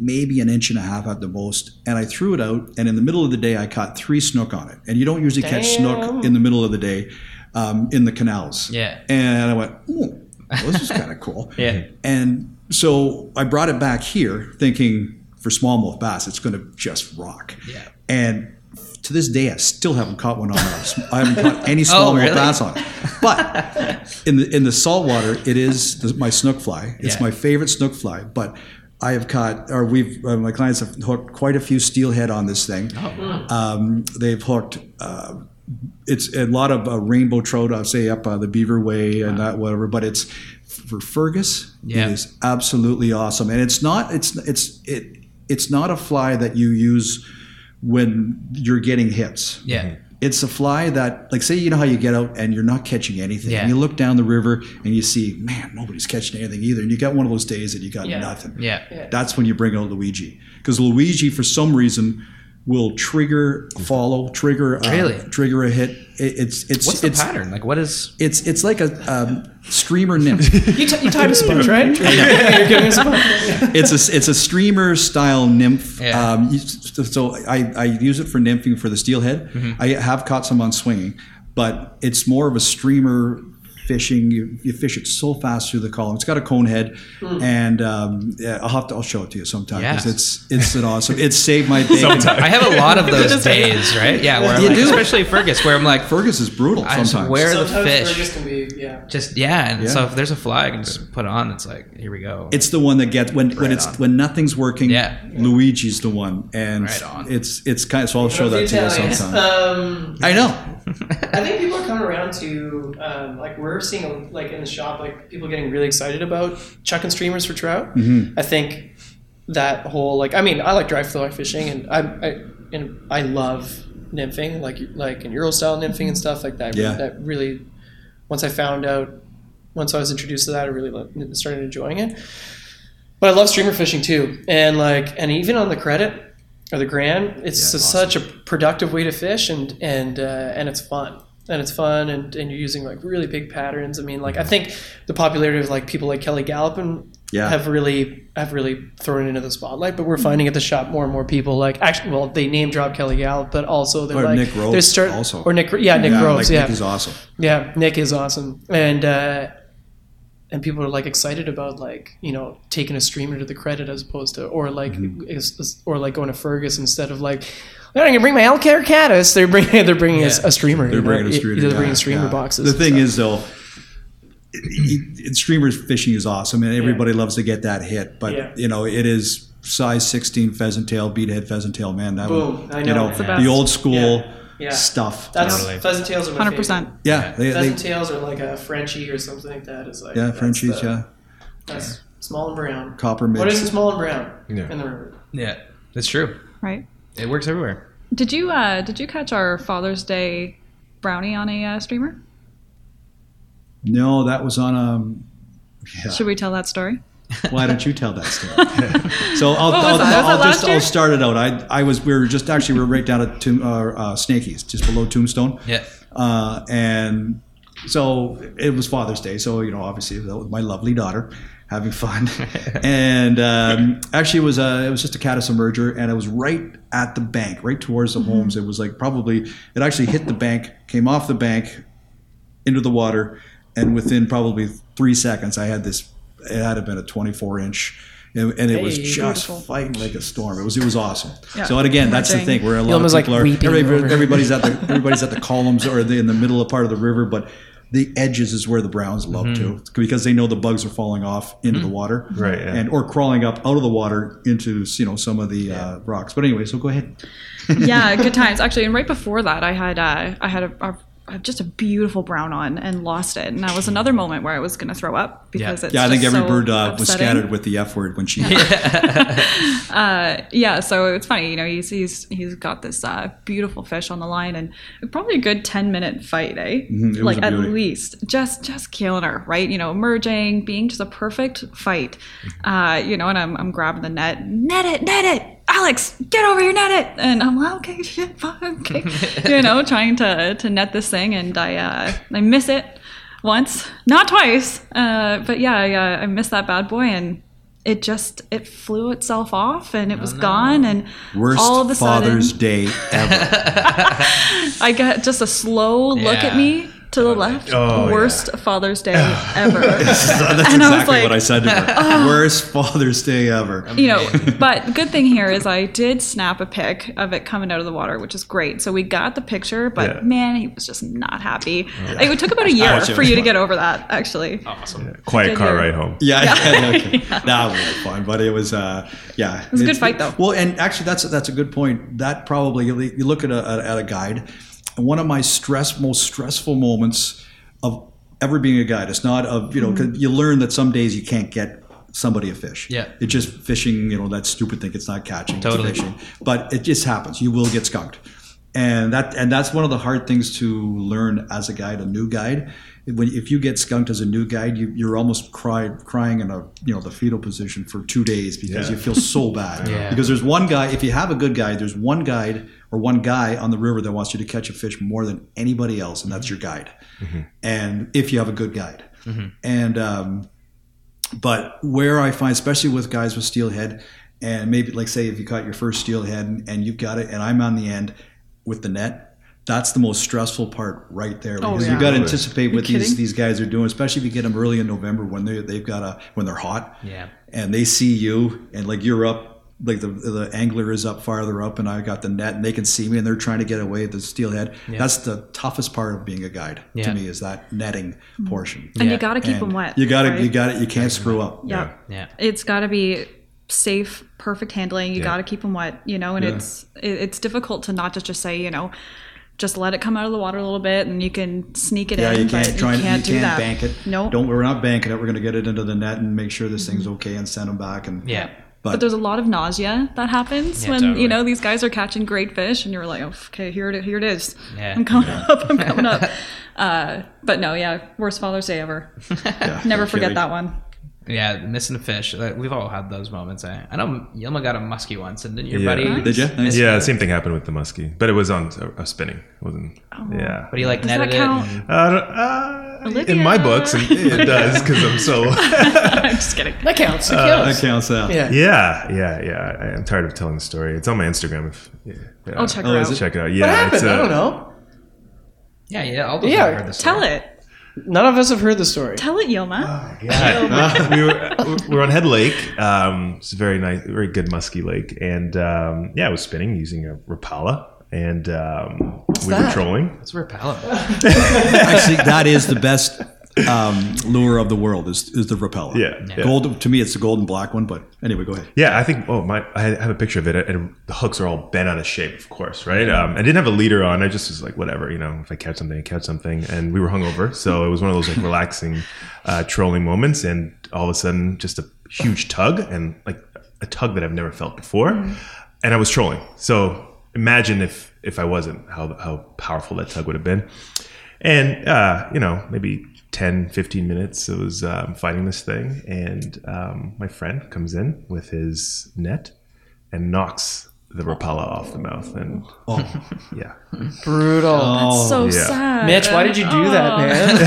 maybe an inch and a half at the most. And I threw it out, and in the middle of the day, I caught three snook on it. And you don't usually catch snook in the middle of the day um, in the canals. Yeah. And I went, oh, well, this is kind of cool. Yeah. And so I brought it back here, thinking for smallmouth bass, it's going to just rock. Yeah. And to this day, I still haven't caught one on it. I haven't caught any smallmouth Oh, really? bass on it. But in the in the saltwater, it is the, my snook fly. It's Yeah. my favorite snook fly. But I have caught, or we've uh, my clients have hooked quite a few steelhead on this thing. Oh, Um, they've hooked. Uh, it's a lot of uh, rainbow trout, I'll say up uh, the Beaver Way and that whatever. But it's for Fergus. Yeah. It is absolutely awesome, and it's not. It's it's it. It's not a fly that you use when you're getting hits. Yeah. It's a fly that, like, say, you know how you get out and you're not catching anything. Yeah. And you look down the river and you see, man, nobody's catching anything either. And you got one of those days that you got Yeah. nothing. Yeah. Yeah. That's when you bring out Luigi. Because Luigi, for some reason, will trigger follow, trigger a, Really? trigger a hit. It, it's it's What's the it's, pattern? Like, what is? it's it's like a um, streamer nymph. You, t- you tied a sponge, right? yeah, you're giving a sponge. Yeah. it's a it's a streamer style nymph. Yeah. Um, so so I, I use it for nymphing for the steelhead. Mm-hmm. I have caught some on swinging, but it's more of a streamer fishing. You, you fish it so fast through the column. It's got a cone head, and um, yeah, I'll have to I'll show it to you sometime because Yeah. it's it's an awesome. It's saved my day. I have a lot of those days, right? Yeah, where I'm You like, do? especially Fergus, where I'm like, Fergus is brutal I sometimes. swear the Sometimes fish. Fergus can be, yeah. Just yeah, and Yeah. so if there's a fly, I can just put it on. It's like here we go. It's the one that gets when when it's on. when nothing's working. Yeah. Luigi's the one, and Right on. it's it's kind of. So I'll show that to you Italians. sometime. Um, I know. I think people are coming around to um, like we're seeing like in the shop like people getting really excited about chucking streamers for trout. Mm-hmm. I think that whole like I mean I like dry fly fishing and I, I and I love nymphing like like in Euro style nymphing and stuff like that. Yeah. That really once I found out once I was introduced to that I really started enjoying it. But I love streamer fishing too, and like and even on the credit or the grand, it's Yeah, a- such a productive way to fish and and uh, and it's fun and it's fun and, and you're using like really big patterns. I mean, like I think the popularity of like people like Kelly Gallopin Yeah. have really have really thrown into the spotlight. But we're finding at the shop more and more people like actually well they name drop Kelly Galloup, but also they're Or like Nick Rhodes they're start also. or Nick yeah Nick yeah, Rhodes like yeah Nick is awesome. yeah, Nick is awesome, and uh, and people are like excited about like you know taking a streamer to the credit as opposed to or like Mm-hmm. or like going to Fergus instead of like I'm gonna bring my Elk Hair Caddis. They're bringing they're bringing a, Yeah. a streamer. They're you know? bringing a streamer. They're yeah, bringing streamer yeah. boxes. The thing is, though, it, it, streamer fishing is awesome, and everybody loves to get that hit. But you know, it is size 16 pheasant tail, beadhead pheasant tail. Man, that Boom. one, I you know. know, It's the the, old school Yeah. Yeah. stuff. that's Totally. pheasant tails are my Hundred percent. favorite. yeah, they, they, Pheasant tails are like a Frenchie or something like that. Is like yeah, Frenchies, the- yeah, That's small and brown. copper What mix. isn't small and brown Yeah. in the river? yeah, that's true. Right. It works everywhere. Did you uh, did you catch our Father's Day brownie on a uh, streamer? No, that was on um. Yeah. Should we tell that story? Why don't you tell that story? so I'll, What was I'll, that? Was I'll just year? I'll start it out. I I was we were just actually we were right down at Tomb, uh, uh, Snakey's, just below Tombstone. Yeah. Uh, and so it was Father's Day. So, you know, obviously with my lovely daughter having fun. and um, actually it was, a, it was just a caddis emerger and it was right at the bank, right towards the Mm-hmm. homes. It was like probably, it actually hit the bank, came off the bank into the water. And within probably three seconds, I had this, it had to have been a 24 inch and, and it was just beautiful. fighting like a storm. It was it was awesome. Yeah. So and again, that's the Imagine. thing where a lot Yilma's, of like, people are everybody- everybody's at the everybody's at the columns or the, in the middle of part of the river, but the edges is where the browns love Mm-hmm. to because they know the bugs are falling off into the water, Right, yeah. and or crawling up out of the water into you know some of the uh, rocks. But anyway, so go ahead. yeah, good times actually. And right before that, I had uh, I had a, a, a- just a beautiful brown on and lost it, and that was another moment where I was going to throw up because it's Yeah, I think just every so bird uh, was scattered with the F word when she. Uh, yeah, so it's funny, you know, he's he's he's got this uh, beautiful fish on the line, and probably a good ten minute fight, eh? Mhm, it was like a at least, just just killing her, right? You know, merging, being just a perfect fight. Uh, you know, and I'm I'm grabbing the net, net it, net it. Alex, get over here, net it, and I'm like, okay, shit, fine, okay, you know, trying to to net this thing, and I uh, I miss it once, not twice, uh, but yeah, I, uh, I missed that bad boy, and it just it flew itself off, and it was gone, and Worst all of a Father's sudden, Day ever. I got just a slow look at me to the left. Oh, yeah. Worst Father's Day ever. That's And I was exactly like, what I said to her. Worst Father's Day ever. you know, but good thing here is I did snap a pic of it coming out of the water, which is great. So we got the picture, but Yeah. man, he was just not happy. It took about a year for you to get over that, actually. Awesome. Quiet car year. ride home. Yeah, yeah, okay. that was fun, but it was, uh, yeah, it was a good fight, though. Well, and actually, that's that's a good point. That probably you you look at a at a guide. And One of my stress most stressful moments of ever being a guide. It's not of you know 'cause you learn that some days you can't get somebody a fish. Yeah. it's just fishing. You know that stupid thing. It's not catching. Totally. It's fishing, but it just happens. You will get skunked. and that and that's one of the hard things to learn as a guide, a new guide. When if you get skunked as a new guide, you, you're almost cry, crying in a you know the fetal position for two days because Yeah. you feel so bad. Yeah. Because there's one guy. If you have a good guide, there's one guide or one guy on the river that wants you to catch a fish more than anybody else, and that's mm-hmm. your guide. Mm-hmm. And if you have a good guide, mm-hmm. and um, but where I find, especially with guys with steelhead, and maybe like say if you caught your first steelhead and, and you've got it, and I'm on the end with the net, that's the most stressful part right there oh, because yeah. you got to anticipate what these these guys are doing, especially if you get them early in November when they they've got a when they're hot Yeah. and they see you and like you're up. Like the the angler is up farther up, and I got the net, and they can see me, and they're trying to get away at the steelhead. That's the toughest part of being a guide Yeah. to me is that netting mm-hmm. portion. And Yeah. you got to keep And them wet. You got to right? you got it. You can't screw up. Yeah. Yeah. It's got to be safe, perfect handling. You Yeah. got to keep them wet, you know, and Yeah. it's it's difficult to not just just say, you know, just let it come out of the water a little bit and you can sneak it Yeah, in. Yeah, you can't try you can't you do can't that. bank it. No. Don't we're not banking it. We're gonna get it into the net and make sure this thing's mm-hmm. okay and send them back and Yeah. But there's a lot of nausea that happens Yeah, when totally. you know these guys are catching great fish, and you're like, oh, okay, here it here it is. Yeah. I'm coming up. I'm coming up. Uh, but no, yeah, worst Father's Day ever. yeah, Never forget kidding. that one. Yeah, missing a fish. Like, We've all had those moments. I, I know Yilma got a muskie once, and didn't your Yeah. buddy? Did ya? Nice. Yeah, the same thing happened with the muskie, but it was on a, a spinning. It wasn't. Yeah. But he like Does netted that count? it. and- Uh, uh, Olivia. in my books, it, it does because I'm so. I'm just kidding. That counts. It That counts. counts out. Yeah. yeah, yeah, yeah. I, I'm tired of telling the story. It's on my Instagram. If yeah, yeah. I'll check Oh, her is out. it? check it out. Yeah, What happened? uh, I don't know. Yeah, yeah. All those Yeah, have heard the Tell it. None of us have heard the story. Tell it, Yilma. Yeah, we were we were on Head Lake. Um, it's a very nice, very good musky lake, and um, yeah, I was spinning using a Rapala, and um, we were trolling. That's a repellent. Actually, that is the best um, lure of the world. Is is the Rapala? Yeah, yeah. Gold to me, it's the gold and black one. But anyway, go ahead. Yeah, I think. Oh, my! I have a picture of it, and the hooks are all bent out of shape, of course, right? Um, I didn't have a leader on. I just was like, whatever, you know. If I catch something, I catch something. And we were hungover, so it was one of those like relaxing, uh, trolling moments. And all of a sudden, just a huge tug, and like a tug that I've never felt before. And I was trolling. So imagine if if I wasn't, how how powerful that tug would have been. And uh, you know, maybe 10, 15 minutes, it was um, fighting this thing, and um, my friend comes in with his net and knocks the Rapala off the mouth, and Oh, yeah, Brutal. Oh, so yeah. sad. Mitch, why did you do that, Oh. man?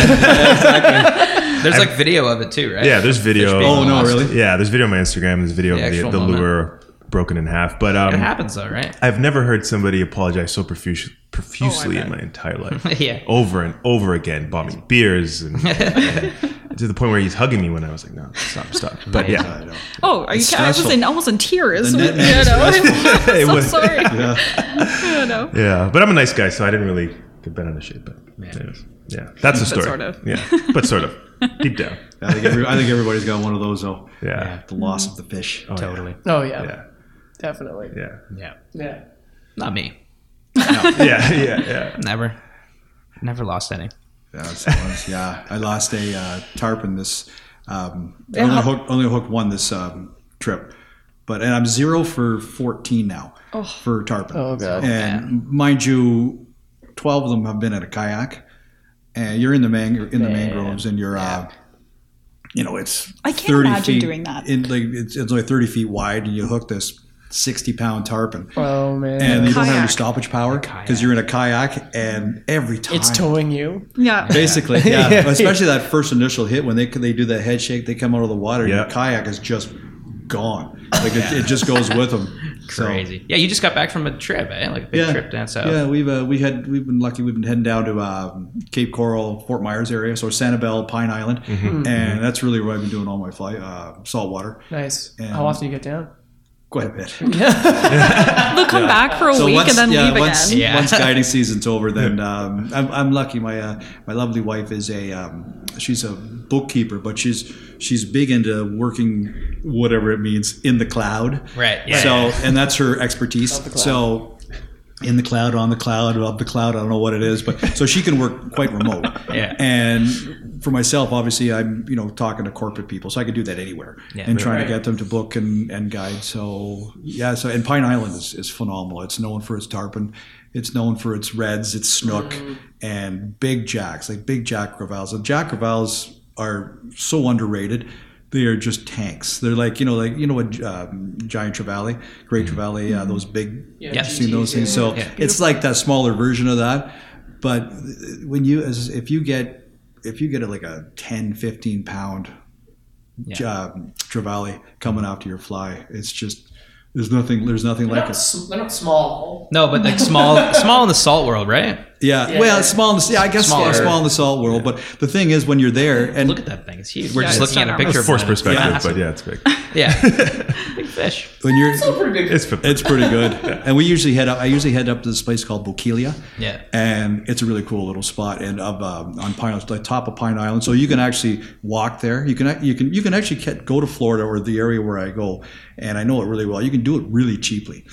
There's like video of it too, right? yeah. There's video. Fish being Oh, no, lost. really? Yeah, there's video on my Instagram. There's video The of the, the lure broken in half. But um, It happens though, right? I've never heard somebody apologize so profuse, profusely in my entire life. Yeah. Over and over again, bought me beers, and, and to the point where he's hugging me when I was like, "No, stop, stop." But yeah, I know. Oh, are you? It's I was in almost in tears. The net man is know? It I'm so sorry. Yeah. I know. yeah. But I'm a nice guy, so I didn't really get bent out of shape. But anyways, yeah, that's the story. sort of. Yeah, but sort of deep down. I think every, I think everybody's got one of those though. Yeah, The loss of the fish. Oh, yeah. Totally. Oh yeah, Yeah, definitely. yeah, Yeah. Yeah. Not me. yeah, yeah, yeah. Never. Never lost any. Yeah, that's. Yeah, I lost a uh, tarpon this. Um, Yeah, only hooked, only hooked one this um, trip, but and I'm zero for 14 now for tarpon. Oh, God. And mind you, 12 of them have been at a kayak, and you're in the mang in the mangroves, and you're. Uh, you know, it's I can't 30 imagine feet doing that. In, like it's, it's only 30 feet wide, and you hook this 60 pound tarpon. Oh man. and you don't have any stoppage power because you're in a kayak, and every time it's towing you. Yeah. Basically, yeah. Yeah. Especially that first initial hit when they they do that head shake, they come out of the water. Yeah. Your kayak is just gone. Like it, it just goes with them. So, Crazy. Yeah, you just got back from a trip, eh? Like a big yeah, trip down south. yeah. We've uh, we had we've been lucky. We've been heading down to um, Cape Coral, Fort Myers area, so Sanibel, Pine Island, Mm-hmm. and that's really where I've been doing all my fly uh, saltwater. Nice. And- How often do you get down? Quite a bit. They'll come back for a So week once, and then yeah, leave once, again. Yeah. once guiding season's over, then um, I'm, I'm lucky. My uh, my lovely wife is a um, she's a bookkeeper, but she's she's big into working whatever it means in the cloud. Right, yeah, So and that's her expertise. So. In the cloud, on the cloud, above the cloud, I don't know what it is, but so she can work quite remote. Yeah. And for myself, obviously, I'm you know talking to corporate people, so I could do that anywhere Yeah. and trying Right. to get them to book and, and guide. So yeah, so and Pine Island is, is phenomenal. It's known for its tarpon. It's known for its reds, its snook, and big jacks like big jack crevalles. The jack crevalles are so underrated. They are just tanks. They're like you know like you know what um, giant trevally, great trevally, uh, those big Yeah, Yeah. You've seen those things. So Yeah. it's like that smaller version of that. But when you, as if you get, if you get a, like a 10, 15 pound Yeah. um, trevally coming after your fly, it's just, there's nothing, there's nothing They're like not, it. they're not small. No, but like small, small in the salt world, right? Yeah. Yeah, well, yeah. it's small in the, yeah, I guess Smaller. small, small in the salt world. But the thing is, when you're there and Look at that thing; it's huge. We're Yeah, just looking at a picture. of Force. It's perspective, massive. but yeah, it's big. yeah, big fish. when you're, Still pretty big. It's it's pretty good. And we usually head up, I usually head up to this place called Bokeelia. Yeah. and it's a really cool little spot and of um, on Pine Island, the top of Pine Island. So you can actually walk there. You can you can you can actually get, go to Florida or the area where I go, and I know it really well. You can do it really cheaply,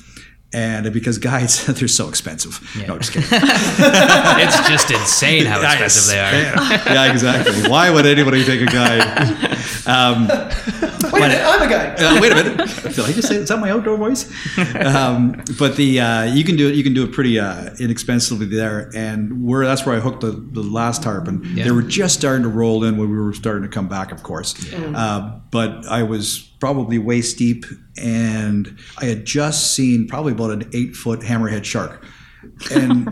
and because guides they're so expensive. No, just kidding. it's just insane how expensive they are. yeah, exactly. Why would anybody take a guide? Um, Wait a minute, I'm a guy. uh, wait a minute. Did I just say is that my outdoor voice? Um, but the uh, you can do it. You can do it pretty uh, inexpensively there, and where that's where I hooked the, the last tarpon. Yeah. They were just starting to roll in when we were starting to come back, of course. Uh, but I was probably waist deep, and I had just seen probably about an eight foot hammerhead shark. And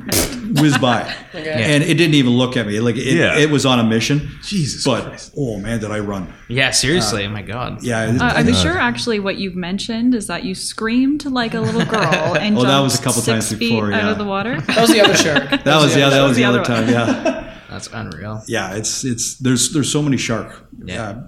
whizzed by, and it didn't even look at me. Like it, Yeah. it was on a mission. Jesus but Christ. oh man, did I run? Yeah, seriously. oh my god. Yeah, Uh, I'm sure actually what you've mentioned is that you screamed like a little girl and Oh, jumped that was a couple six times feet before, out of the water. That was the other shark. That was yeah, that was the the other other time. Yeah, That's unreal. yeah. It's it's there's there's so many shark. Yeah. Uh,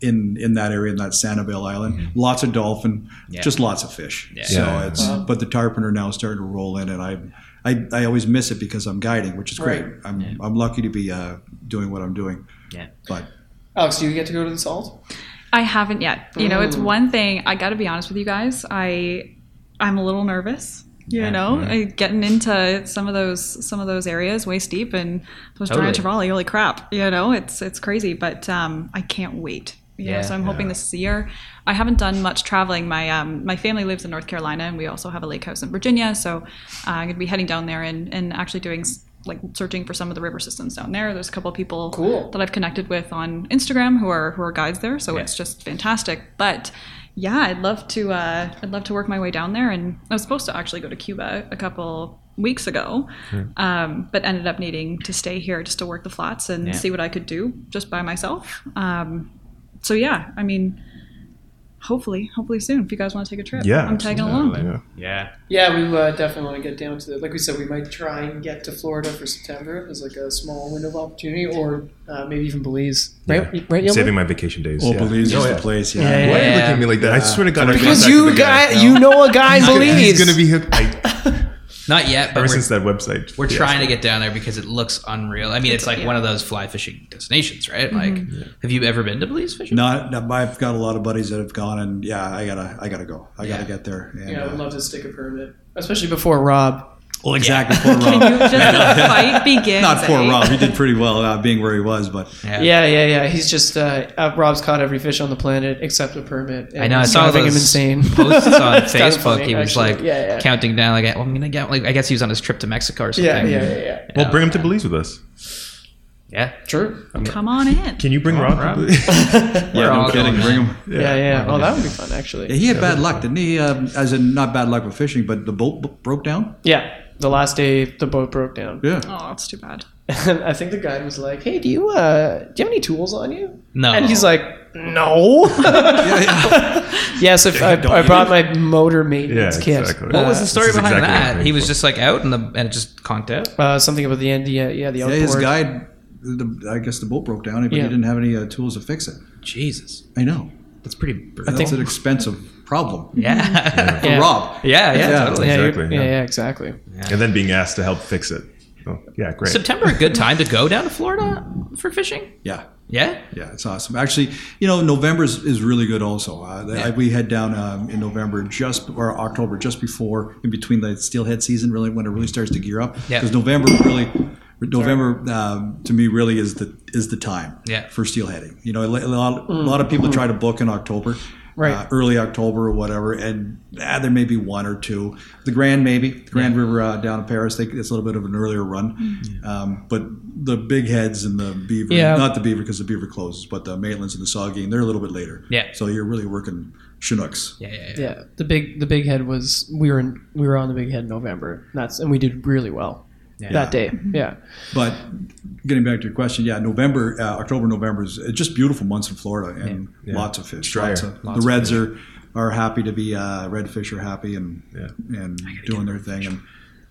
in, in that area, in that Sanibel Island, lots of dolphin, Yeah. just lots of fish. Yeah. So Yeah. it's but the tarpon are now starting to roll in, and I, I I always miss it because I'm guiding, which is great. Right. I'm Yeah. I'm lucky to be uh, doing what I'm doing. Yeah. But Alex, do you get to go to the salt? I haven't yet. You know, it's one thing. I got to be honest with you guys. I I'm a little nervous. You Yeah. know, I, getting into some of those some of those areas waist deep and those Totally. giant trevally. Holy crap! You know, it's it's crazy. But um, I can't wait. You know, Yeah. so I'm hoping this year. I haven't done much traveling. My um, my family lives in North Carolina, and we also have a lake house in Virginia. So uh, I'm going to be heading down there and, and actually doing like searching for some of the river systems down there. There's a couple of people Cool. that I've connected with on Instagram who are who are guides there. So Yeah. it's just fantastic. But yeah, I'd love to uh, I'd love to work my way down there. And I was supposed to actually go to Cuba a couple weeks ago, um, but ended up needing to stay here just to work the flats and Yeah. see what I could do just by myself. Um, so yeah, I mean, hopefully, hopefully soon. If you guys want to take a trip, Yeah, I'm tagging along. Yeah. Yeah. Yeah, we uh, definitely want to get down to the. Like we said, we might try and get to Florida for September as like a small window of opportunity, or uh, maybe even Belize. Right, Yeah. right. Yellow? Saving my vacation days. oh, yeah. Belize Oh, is yeah. the place. Yeah, Yeah. yeah, Why are you looking at me like that? I swear to God, I Because you the guy, you know a guy in He's gonna- Belize. He's going to be hooked. I, Not yet, but ever we're, since that website. we're fiasco. trying to get down there because it looks unreal. I mean, it's, like yeah. one of those fly fishing destinations, right? Like, have you ever been to Belize fishing? Not, no, I've got a lot of buddies that have gone, and yeah, I gotta, I gotta go. I gotta get there. And, Yeah, I would uh, love to stick a permit, especially before Rob. Well, exactly. Poor Can Rob. you just the fight begins? Not poor eh? Rob. He did pretty well uh, being where he was, but Yeah. Yeah, yeah, yeah. He's just uh, uh, Rob's caught every fish on the planet except a permit. and I know. I it's saw driving those him insane. posts on Facebook. funny, he was actually. like Yeah, yeah. counting down. Like, well, I'm gonna get. Like, I guess he was on his trip to Mexico or something. yeah, yeah, yeah, yeah. Well, bring him to Belize with us. Yeah. True. Come on in. Can you bring Rob? Rob. yeah, We're no kidding. Bring him. Yeah, yeah. Oh, that would be fun, actually. He had bad luck, didn't he? Um, as in, not bad luck with fishing, but the boat b- broke down. Yeah, the last day the boat broke down. Yeah. Oh, that's too bad. And I think the guide was like, "Hey, do you uh, do you have any tools on you?" No. And he's like, "No." yes, if I, Don't I brought my motor maintenance Yeah, kit. exactly. What was the This story is behind exactly what I'm that? He was just like out and the and it just conked out. Uh, something about the end. Yeah, yeah. The Yeah, outboard. his guide, the, I guess the boat broke down, but Yeah. he didn't have any uh, tools to fix it. Jesus, I know. that's pretty. I Brutal. think it's an expensive problem yeah. for Yeah. Rob. yeah, yeah, Yeah. totally. Yeah, Exactly, yeah, yeah. yeah, exactly. and then being asked to help fix it. Oh, yeah, great. September a good time to go down to Florida for fishing? Yeah. Yeah. Yeah, it's awesome. Actually, you know, November is, is really good also. Uh, Yeah. I, we head down um, in November, just or October, just before, in between the steelhead season, really when it really starts to gear up. Yeah. Because November really, November um, to me really is the is the time Yeah. for steelheading. You know, a lot, a lot of people try to book in October, Right. uh, early October or whatever, and ah, there may be one or two. The Grand maybe the Grand River uh, down in Paris, they, it's a little bit of an earlier run, um, but the Bigheads and the beaver, Yeah. not the beaver because the beaver closes, but the Maitlands and the Saugeen, they're a little bit later. Yeah. So you're really working Chinooks. Yeah, yeah, yeah. Yeah, the big the Bighead was we were in we were on the big head in November. That's and we did really well that day. Yeah, But getting back to your question, yeah, November, uh, October, November is just beautiful months in Florida and Yeah. lots of fish. Lots of, Lots the of reds are are happy to be uh, redfish are happy and Yeah. and doing their thing and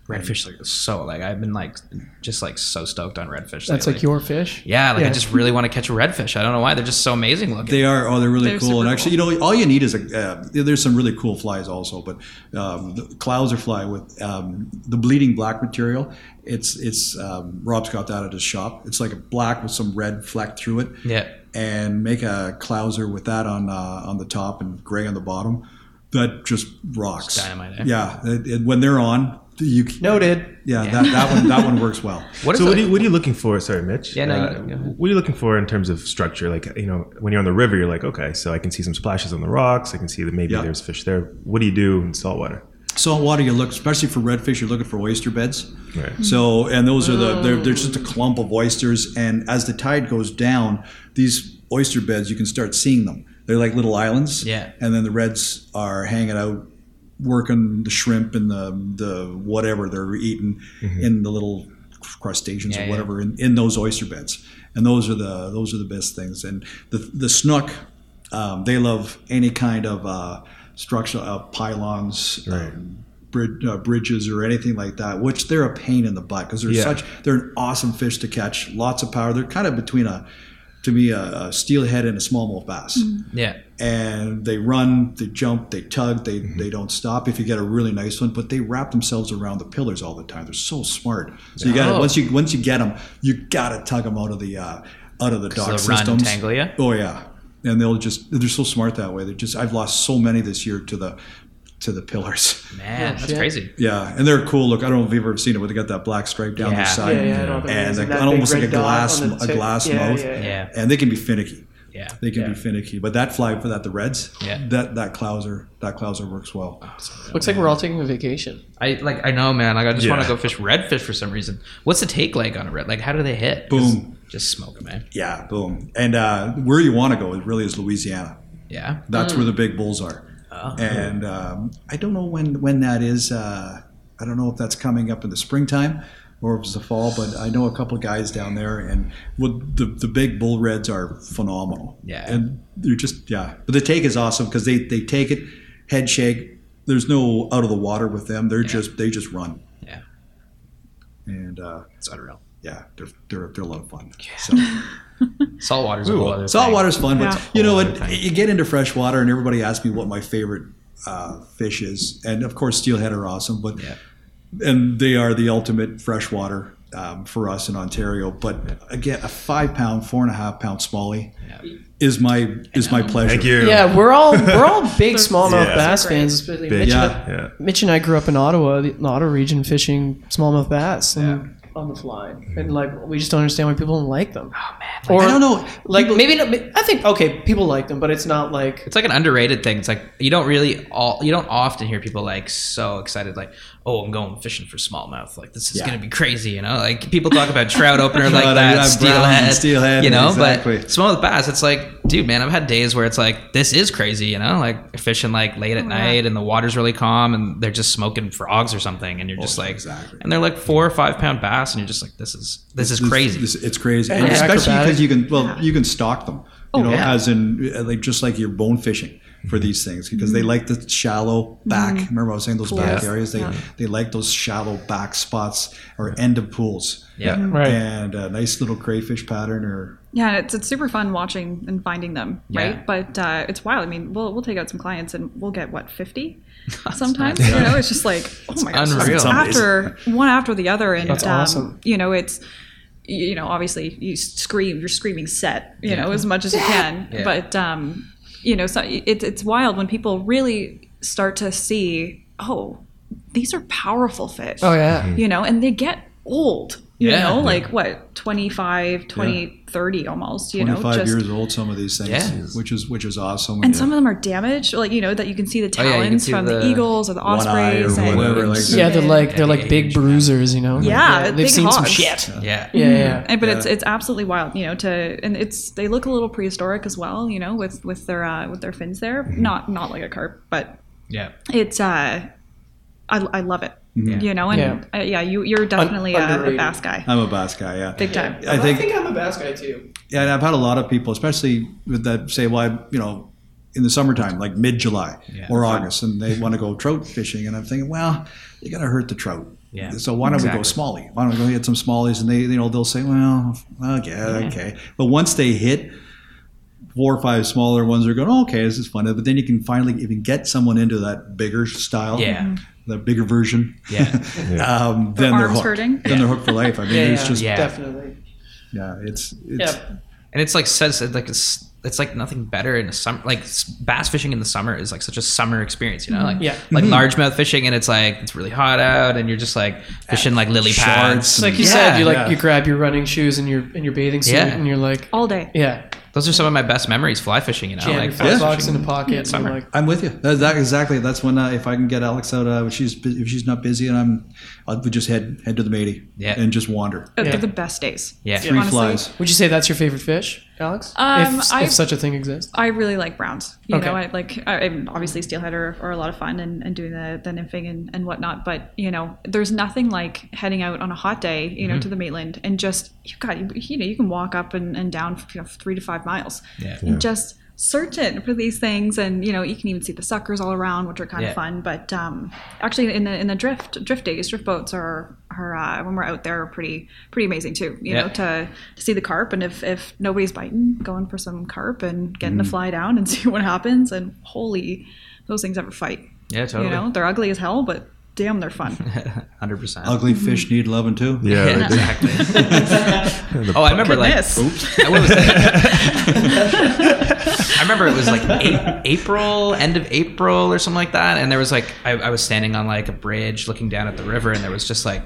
Redfish like so like I've been like just like so stoked on redfish. that's lately. like your fish. yeah, like Yeah. I just really want to catch a redfish. I don't know why they're just so amazing looking. they are oh they're really They're cool and super actually you know all you need is a uh, there's some really cool flies also but um, the clouser fly with um, the bleeding black material it's it's um, Rob's got that at his shop it's like a black with some red fleck through it yeah, and make a clouser with that on uh, on the top and gray on the bottom. That just rocks. It's dynamite, eh? Yeah, it, it- when they're on, you Noted. yeah, That, that one that one works well. what is so it? what are, you, what are you looking for? Sorry, Mitch. Yeah, no, Uh, you- what are you looking for in terms of structure? Like, you know, when you're on the river, you're like, okay, so I can see some splashes on the rocks. I can see that maybe Yeah. there's fish there. What do you do in saltwater? Saltwater, you look especially for redfish. You're looking for oyster beds. Right. So, and those are the they're, they're just a clump of oysters. And as the tide goes down, these oyster beds you can start seeing them. They're like little islands. Yeah. And then the reds are hanging out, working the shrimp and the the whatever they're eating in the little crustaceans Yeah, or yeah. whatever in, in those oyster beds. And those are the those are the best things. And the the snook, um, they love any kind of uh, structure, uh, pylons. Right. Um, brid- uh, bridges or anything like that, which they're a pain in the butt because they're Yeah. such they're an awesome fish to catch, lots of power. They're kind of between a to me a, a steelhead and a smallmouth bass, yeah, and they run, they jump, they tug, they Mm-hmm. they don't stop if you get a really nice one, but they wrap themselves around the pillars all the time. They're so smart. So you got to Oh. once you once you get them, you got to tug them out of the uh, out of the dock they'll run and systems. tangle ya? Oh yeah, and they'll just they're so smart that way. They're just I've lost so many this year to the to the pillars. man, Oh, that's shit. crazy. Yeah, and they're cool. Look, I don't know if you've ever seen it, but they got that black stripe down Yeah. their side, Yeah, yeah, I know what that and like, almost like a glass, a glass Yeah, mouth, yeah, yeah. Yeah, and they can be finicky. yeah. They can Yeah. be finicky, but that fly for that the reds, Yeah. that that clouser, that clouser works well. Looks like we're all taking a vacation. I like I know, man. Like I just Yeah. want to go fish redfish for some reason. What's the take like on a red? Like how do they hit? Boom. Just smoke them, man. Yeah, boom. And uh, where you want to go is really is Louisiana. Yeah. That's where the big bulls are. Oh. And um, I don't know when when that is. Uh, I don't know if that's coming up in the springtime or if it's the fall. But I know a couple of guys down there, and well, the the big bull reds are phenomenal. Yeah. and they're just yeah. But the take is awesome because they they take it head shake. There's no out of the water with them. They're just they just run. Yeah. And uh, It's unreal. yeah, they're, they're they're a lot of fun. So. Saltwater's a Ooh, whole other Salt thing. water's fun, but Yeah. you know what? You get into fresh water, and everybody asks me what my favorite uh, fish is, and of course, steelhead are awesome, but Yeah. and they are the ultimate freshwater um, for us in Ontario. But again, a five pound, four and a half pound smallie Yeah. is my is my pleasure. Thank you. Yeah, we're all we're all big smallmouth Yeah. bass fans. Especially Big. Mitch, Yeah. and I, Yeah. Mitch and I grew up in Ottawa, the Ottawa region, fishing smallmouth bass and on the fly, and like we just don't understand why people don't like them. Oh man. Like, Or I don't know. Like maybe not, I think okay, people like them, but it's not like it's like an underrated thing. It's like you don't really all you don't often hear people like so excited like, oh, I'm going fishing for smallmouth. Like this is Yeah. gonna be crazy, you know? Like people talk about trout opener like Trout, that, yeah, browns steelhead, and steelhead, you know. exactly. But smallmouth bass, it's like, dude, man, I've had days where it's like this is crazy, you know? Like fishing like late at yeah. night and the water's really calm and they're just smoking frogs or something, and you're just Oh, like, exactly. and they're like four or five pound bass, and you're just like, this is this is crazy. this- it's crazy, And and especially because you can well you can stock them. You Oh, know, yeah. as in uh, like just like you're bone fishing for these things because they like the shallow back. Remember I was saying those back Pools. areas. They Yeah. they like those shallow back spots or end of pools. yeah. right. And a nice little crayfish pattern or Yeah, it's it's super fun watching and finding them, Yeah. right? But uh, it's wild. I mean, we'll we'll take out some clients and we'll get what fifty sometimes. You know, it's just like oh my gosh, unreal. it's after one after the other, and That's um, awesome. You know, it's you know obviously you scream, you're screaming set, you Yeah. know, as much as you can, Yeah. but um, you know, so it's it's wild when people really start to see, oh, these are powerful fish. oh yeah, you know, and they get old. You Yeah. know, Yeah. like what, 25, 20, 30 almost, you know, 25 years old, some of these things, Yeah. which is which is awesome. and some of them are damaged, like, you know, that you can see the Oh, yeah, talons see from the, the eagles or the one eye or ospreys. and whatever, like- Yeah, they're like they're like big bruisers, you know. Yeah, they've big seen some shit. Yeah. Yeah, yeah. And, but it's it's absolutely wild, you know. To and it's they look a little prehistoric as well, you know, with with their uh, with their fins there. Mm-hmm. Not not like a carp, but Yeah. it's uh, I, I love it, Mm-hmm. you know. And Yeah. yeah, uh, yeah you you're definitely a, a bass guy, I'm a bass guy, yeah. big time. I think, I'm a bass guy too. yeah, and I've had a lot of people, especially with that, say, well, I, you know, in the summertime, like mid July Yeah. or August, and they want to go trout fishing, and I'm thinking, well, you got to hurt the trout. Yeah, So why don't we go exactly. smallie? Why don't we go get some smallies? And they, you know, they'll say, well, okay, okay. But once they hit four or five smaller ones, they're going, oh, okay, this is fun. But then you can finally, even get someone into that bigger style, Yeah. Mm-hmm. the bigger version, Yeah. um, then they're hooked. hurting? Then they're hooked for life. I mean, Yeah, it's yeah, just, Yeah. definitely. yeah, it's, it's Yeah, And it's like says like it's it's like nothing better in the summer. Like bass fishing in the summer is like such a summer experience, you know. Mm-hmm. Like Yeah. like mm-hmm. largemouth fishing, and it's like it's really hot out, and you're just like fishing like lily Shorts pads. it's like you Yeah, said, you like yeah. you grab your running shoes and your and your bathing suit, Yeah. and you're like, all day. yeah, Those are some of my best memories fly fishing. You know, jam like your fly fat box in a pocket, and summer. like, I'm with you. That's that, exactly. That's when uh, if I can get Alex out, uh, if she's if she's not busy, and I'm, I'll just head head to the matey, Yeah. and just wander. Yeah. They're the best days. Yeah. Three Honestly. flies. would you say that's your favorite fish, Alex? Um, if, I- if such a thing exists. I really like browns. You Okay. know, I like I, I'm obviously steelhead are, are a lot of fun and, and doing the, the nymphing and, and whatnot. But you know, there's nothing like heading out on a hot day, you know, to the Maitland and just you got you, you know you can walk up and, and down you know, three to five miles Yeah. and just searching for these things and you know you can even see the suckers all around which are kind Yeah. of fun but um actually in the in the drift drift days drift boats are are uh, when we're out there are pretty pretty amazing too you know to to see the carp and if if nobody's biting going for some carp and getting to fly down and see what happens and holy those things ever fight Yeah, totally. you know they're ugly as hell but damn they're fun Hundred percent. Ugly mm-hmm. fish need loving too. Yeah. Yeah, exactly. oh, I remember like Goodness. What was? I remember it was like A- April, end of April or something like that, and there was like I, I was standing on like a bridge looking down at the river, and there was just like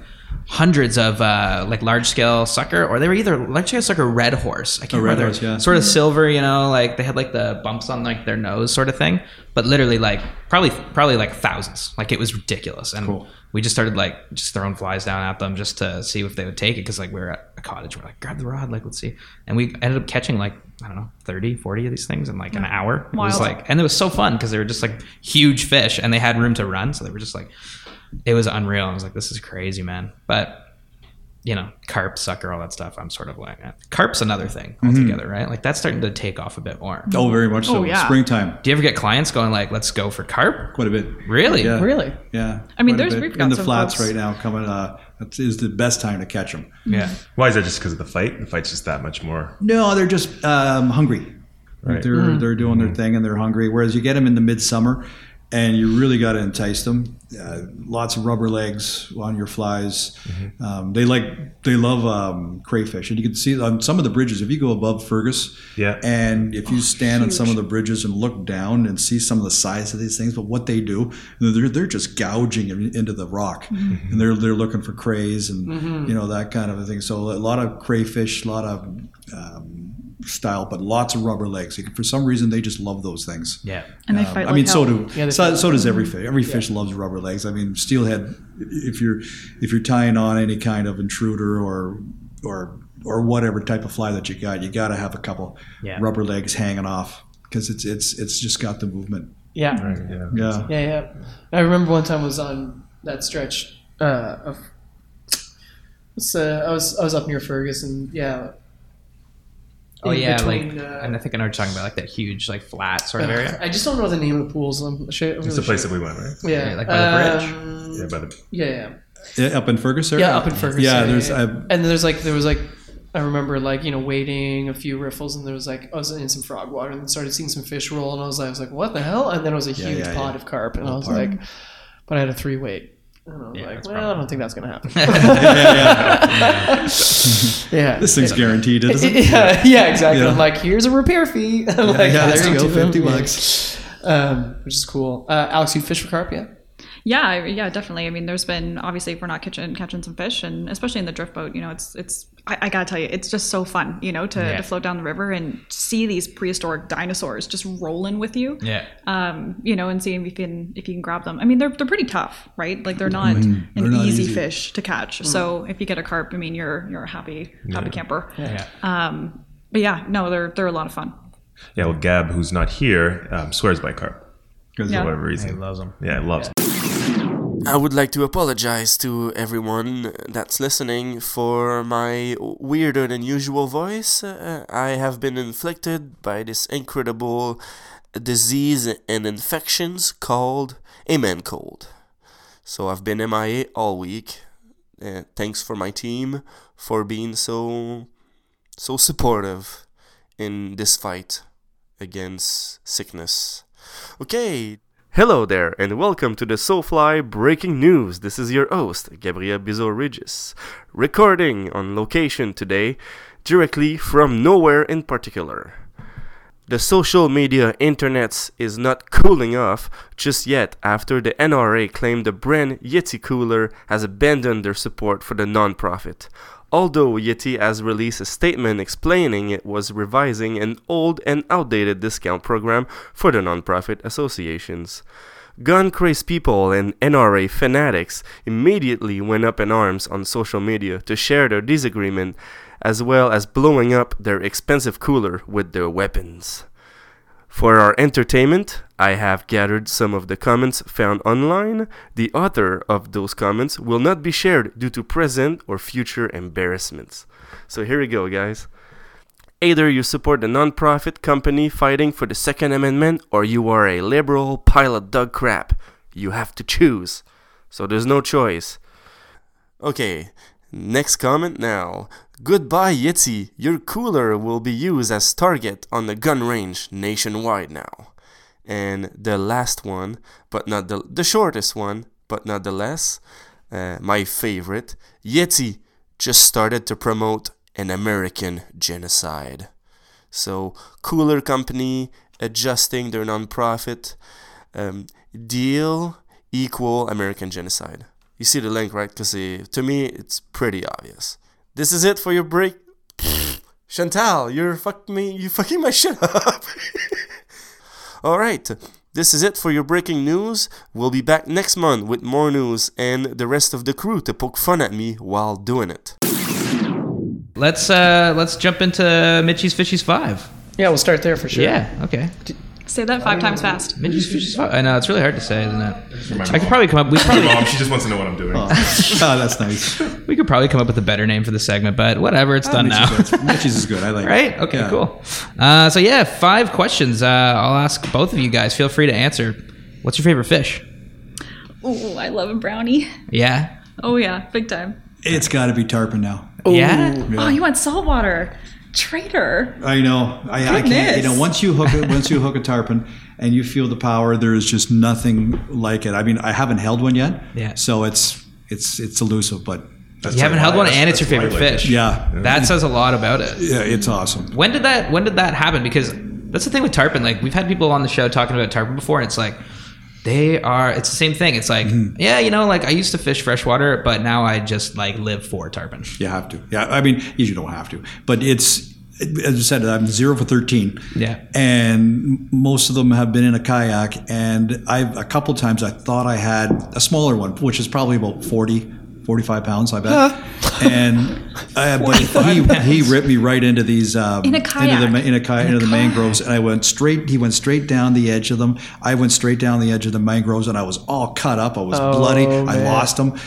hundreds of uh, like large scale sucker, or they were either large scale sucker red horse. I can't Oh, red remember. horse, yeah. Sort of silver, you know, like they had like the bumps on like their nose, sort of thing. But literally, like probably probably like thousands. Like it was ridiculous, and Cool. we just started like just throwing flies down at them just to see if they would take it because like we were at a cottage we're like grab the rod like let's see and we ended up catching like i don't know 30 40 of these things in like an hour it was like and it was so fun because they were just like huge fish and they had room to run so they were just like it was unreal i was like this is crazy man but you know carp sucker all that stuff i'm sort of like eh. carp's another thing altogether right like that's starting to take off a bit more Oh, very much so. Oh, yeah. Springtime, do you ever get clients going like let's go for carp quite a bit. really Yeah. Really? Yeah. I mean, quite there's- bit. we've in the flats folks- right now coming. Uh, it is the best time to catch them. yeah Why is that? Just because of the fight? The fight's just that much more. No, they're just um, hungry. Right. they're they're doing their thing and they're hungry. Whereas you get them in the midsummer, and you really got to entice them. Uh, lots of rubber legs on your flies. Um, they like they love um, crayfish, and you can see on some of the bridges. If you go above Fergus, Yeah. and if you stand on some of the bridges and look down and see some of the size of these things, but what they do, they're, they're just gouging into the rock, and they're they're looking for crays and you know that kind of a thing. So a lot of crayfish, a lot of um, style, but lots of rubber legs. For some reason, they just love those things. yeah and they Um, fight I like mean, hell. so do Yeah, so, fight. so does every fish. Every fish loves rubber legs. I mean, steelhead. If you're if you're tying on any kind of intruder or or or whatever type of fly that you got, you got to have a couple Yeah. rubber legs hanging off because it's it's it's just got the movement. Yeah. Right. Yeah. Yeah. Yeah, yeah. I remember one time I was on that stretch uh, of. It's, uh, I was I was up near Fergus and yeah. Oh yeah, between, like, uh, and I think I know what you're talking about, like that huge, like flat sort of area. I just don't know the name of the pools. I'm sure, It's the place that we went, right? Yeah, Yeah, like by the bridge. Um, Yeah, by the yeah, yeah, Yeah, up in Fergus, area? yeah. Up in Fergus. Yeah, there's. yeah. I, and there's like there was like I remember like you know waiting a few riffles and there was like I was in some frog water and then started seeing some fish roll and I was like I was like what the hell and then it was a Yeah, huge yeah, pot yeah. of carp and I was pot. like but I had a three weight. And I was Yeah, like, that's well, I don't think that's gonna happen. yeah, yeah. yeah. This thing's guaranteed, isn't it? yeah, yeah, exactly. Yeah. I'm like, here's a repair fee. Like, yeah, "Pass there you go, 50 bucks. Um, which is cool. Uh, Alex, you fish for carp, yeah? Yeah, yeah, definitely. I mean, there's been obviously if we're not catching catching some fish, and especially in the drift boat, you know, it's it's. I, I gotta tell you, it's just so fun, you know, to, Yeah. to float down the river and see these prehistoric dinosaurs just rolling with you. Yeah. Um, you know, and seeing if you can if you can grab them. I mean, they're they're pretty tough, right? Like they're not Mm-hmm. They're an not easy, easy. fish to catch. So if you get a carp, I mean, you're you're a happy happy camper. Yeah. Um, but yeah, no, they're they're a lot of fun. Yeah, well, Gab, who's not here, um, swears by carp Because Yeah. for whatever reason, He reason. loves them. Yeah, loves. I would like to apologize to everyone that's listening for my weirder than usual voice. Uh, I have been inflicted by this incredible disease and infections called a man cold. So I've been MIA all week. Uh, thanks for my team for being so so supportive in this fight against sickness. Okay, Hello there, and welcome to the SoFly Breaking News. This is your host, Gabriel Bizot-Regis, recording on location today, directly from nowhere in particular. The social media internets is not cooling off just yet after the NRA claimed the brand Yeti Cooler has abandoned their support for the nonprofit. Although Yeti has released a statement explaining it was revising an old and outdated discount program for the nonprofit associations. Gun crazed people and NRA fanatics immediately went up in arms on social media to share their disagreement, as well as blowing up their expensive cooler with their weapons. For our entertainment, I have gathered some of the comments found online. The author of those comments will not be shared due to present or future embarrassments. So here we go, guys. Either you support the nonprofit company fighting for the Second Amendment, or you are a liberal pile of dog crap. You have to choose. So there's no choice. Okay, next comment now. Goodbye, Yeti. Your cooler will be used as target on the gun range nationwide now. And the last one, but not the the shortest one, but not the less, uh, my favorite. Yeti just started to promote an American genocide. So, cooler company adjusting their nonprofit um, deal equal American genocide. You see the link, right? Because to me, it's pretty obvious. This is it for your break. Chantal, you're fucking me. You fucking my shit up. All right. This is it for your breaking news. We'll be back next month with more news and the rest of the crew to poke fun at me while doing it. Let's uh let's jump into Mitchie's Fishies Five. Yeah, we'll start there for sure. Yeah. Okay. Say that five times fast. Mitchie's Fishies Five. I know it's really hard to say, isn't it? I could probably come up. We My probably mom, she just wants to know what I'm doing. oh, that's nice. we could probably come up with a better name for the segment, but whatever. It's done now. Mitch's, Mitch's is good. I like it. Right? Okay, Yeah. cool. Uh, so yeah, five questions. Uh, I'll ask both of you guys. Feel free to answer. What's your favorite fish? Oh, I love a brownie. Yeah. Oh yeah, big time. It's got to be tarpon now. Yeah. Oh, you want saltwater? Traitor. I know. I, I can't. You Goodness. know, once you hook it, once you hook a tarpon and you feel the power, there is just nothing like it. I mean, I haven't held one yet. Yeah. So it's it's it's elusive, but That's You haven't like held one, and it's your favorite like fish. it. yeah, That says a lot about it. yeah, it's awesome. When did that? When did that happen? Because that's the thing with tarpon. Like we've had people on the show talking about tarpon before, and it's like they are. It's the same thing. It's like mm-hmm. yeah, you know, like I used to fish freshwater, but now I just like live for tarpon. You have to. Yeah, I mean, you don't have to, but it's as I said, I'm zero for thirteen. Yeah. and most of them have been in a kayak, and I've a couple times I thought I had a smaller one, which is probably about 40, 45 pounds, I bet. and uh, but he he ripped me right into these um, In a into the in a kayak In a into the kayak. mangroves, and I went straight. He went straight down the edge of them. I went straight down the edge of the mangroves, and I was all cut up. I was bloody. I lost him,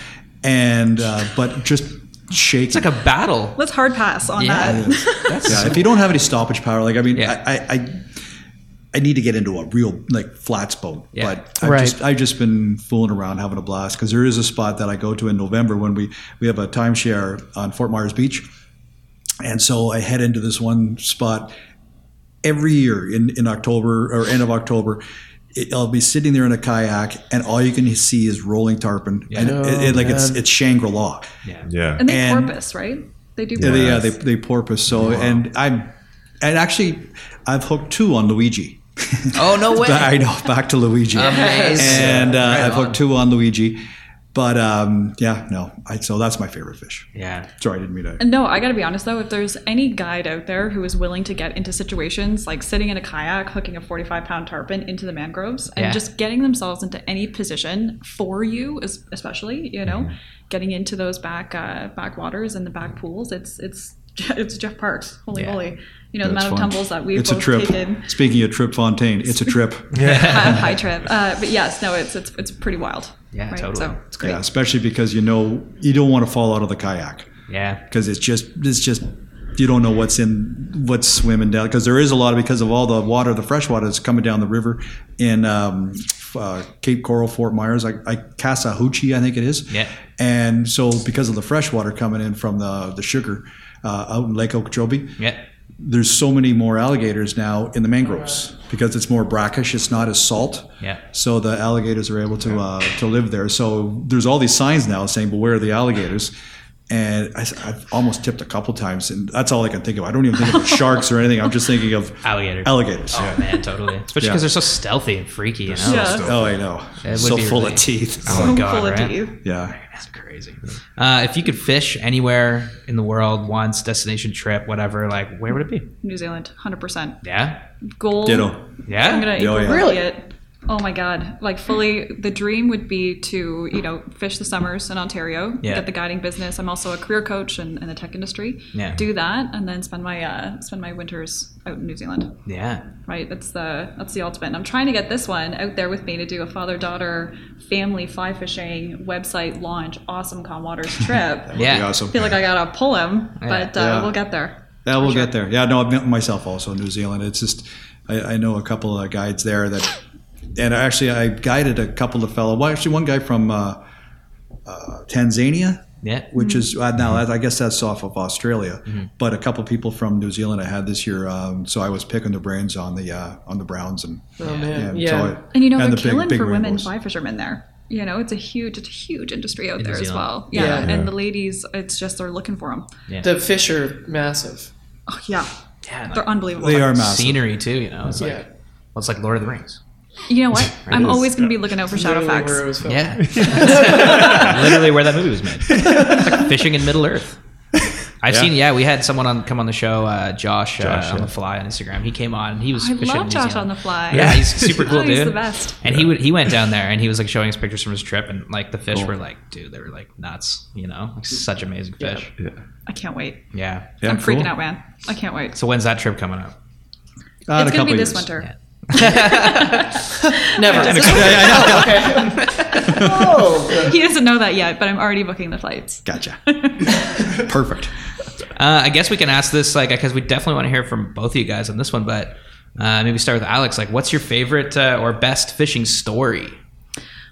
and uh, but just shaking. It's like a battle. Let's hard pass on Yeah. that. That's Yeah, if you don't have any stoppage power, like I mean, Yeah. I, I, I, I need to get into a real like flats boat. Yeah. But I've Right. just I've just been fooling around having a blast because there is a spot that I go to in November when we we have a timeshare on Fort Myers Beach, and so I head into this one spot every year in in October or end of October. It, I'll be sitting there in a kayak, and all you can see is rolling tarpon, and it, it- like it's oh, man. it's Shangri La. Yeah. yeah. And they And- porpoise, right? They do Yeah, they, yeah, they, they porpoise. So, and I'm, and actually, I've hooked two on Luigi. Oh no way! I know, back to Luigi. Amazing. And uh, Right I've hooked two on Luigi. But um, yeah, no. I, so that's my favorite fish. Yeah. Sorry, I didn't mean to. No, I gotta be honest though, if there's any guide out there who is willing to get into situations like sitting in a kayak, hooking a 45 pound tarpon into the mangroves, and Yeah. just getting themselves into any position for you, es- especially, you know, Mm-hmm. getting into those back uh, back waters and the back pools, it's it's it's Jeff Parks. Holy Yeah. moly. You know, the That's amount of tumbles that we've It's a trip. taken. Speaking of Trip Fontaine, it's a trip. Yeah. High trip. Uh, but yes, no, it's it's it's pretty wild. Yeah, right? totally. So it's great. Yeah, especially because you know you don't want to fall out of the kayak Yeah. because it's just it's just you don't know what's in what's swimming down because there is a lot of because of all the water, the fresh water that's coming down the river in um, uh, Cape Coral, Fort Myers, I, I Casahoochee, I think it is. Yeah. And so because of the fresh water coming in from the the sugar uh, out in Lake Okeechobee, Yeah. There's so many more alligators now in the mangroves because it's more brackish. It's not as salt. Yeah. So the alligators are able to uh, to live there. So there's all these signs now saying beware of the alligators. And I, have almost tipped a couple times, and that's all I can think of. I don't even think of sharks or anything. I'm just thinking of Alligators. alligators. Oh man, totally. Especially Yeah. because they're so stealthy and freaky, you know. Yeah. Oh, I know. It would So full really- of teeth. Oh my god, full of teeth. Yeah. That's crazy. Uh, if you could fish anywhere in the world, once destination trip, whatever, like where would it be? New Zealand, 100%. Yeah. Gold. Ditto. Yeah. I'm gonna Oh, yeah. really it. Oh my god! Like fully, the dream would be to you know fish the summers in Ontario, Yeah. get the guiding business. I'm also a career coach in, in the tech industry. Yeah. Do that, and then spend my uh, spend my winters out in New Zealand. Yeah. Right. That's the that's the ultimate. And I'm trying to get this one out there with me to do a father daughter family fly fishing website launch, awesome calm waters trip. I Yeah. Be awesome. feel like I gotta pull him, but uh, Yeah. we'll get there. Yeah, we'll sure. get there. Yeah, no, I've met myself also in New Zealand. It's just I, I know a couple of guides there that, and actually I guided a couple of fellow. Well, actually, one guy from uh, uh, Tasmania, Yeah. which is uh, now I guess that's off of Australia, Mm-hmm. but a couple of people from New Zealand I had this year. Um, so I was picking their brains on the uh, on the browns and Oh man, so yeah. I- And you know, and they're the big- killing big for women rainbows. fly fishermen there. You know, it's a huge, it's a huge industry out In there as well. Yeah. Yeah. and the ladies, it's just they're looking for them. Yeah. the fish are massive. Oh, yeah, yeah. they're like, unbelievable. They are massive. scenery too. You know, it's like Yeah. well, it's like Lord of the Rings. You know what? I'm always going to be looking out for Literally Shadowfax. where it was filmed. Yeah. Literally where that movie was made. It's like fishing in Middle Earth. I've Yeah. seen. Yeah, we had someone on come on the show, uh, Josh, Josh, uh, on yeah. the fly on Instagram. He came on. and He was I fishing in love New Josh Zealand. on the fly. Yeah, he's super cool, Oh, he's dude. the best. And he would he went down there and he was like showing us pictures from his trip and like the fish Cool. were like, dude, they were like nuts. You know, like such amazing fish. Yeah. I can't wait. Yeah. Yeah, I'm freaking out, man. I can't wait. So when's that trip coming up? Uh, in it's going to couple be this years. winter. Never. oh, He doesn't know that yet, but I'm already booking the flights. Gotcha. Perfect. Uh, I guess we can ask this like because we definitely want to hear from both of you guys on this one, but uh, maybe start with Alex. Like, what's your favorite uh, or best fishing story?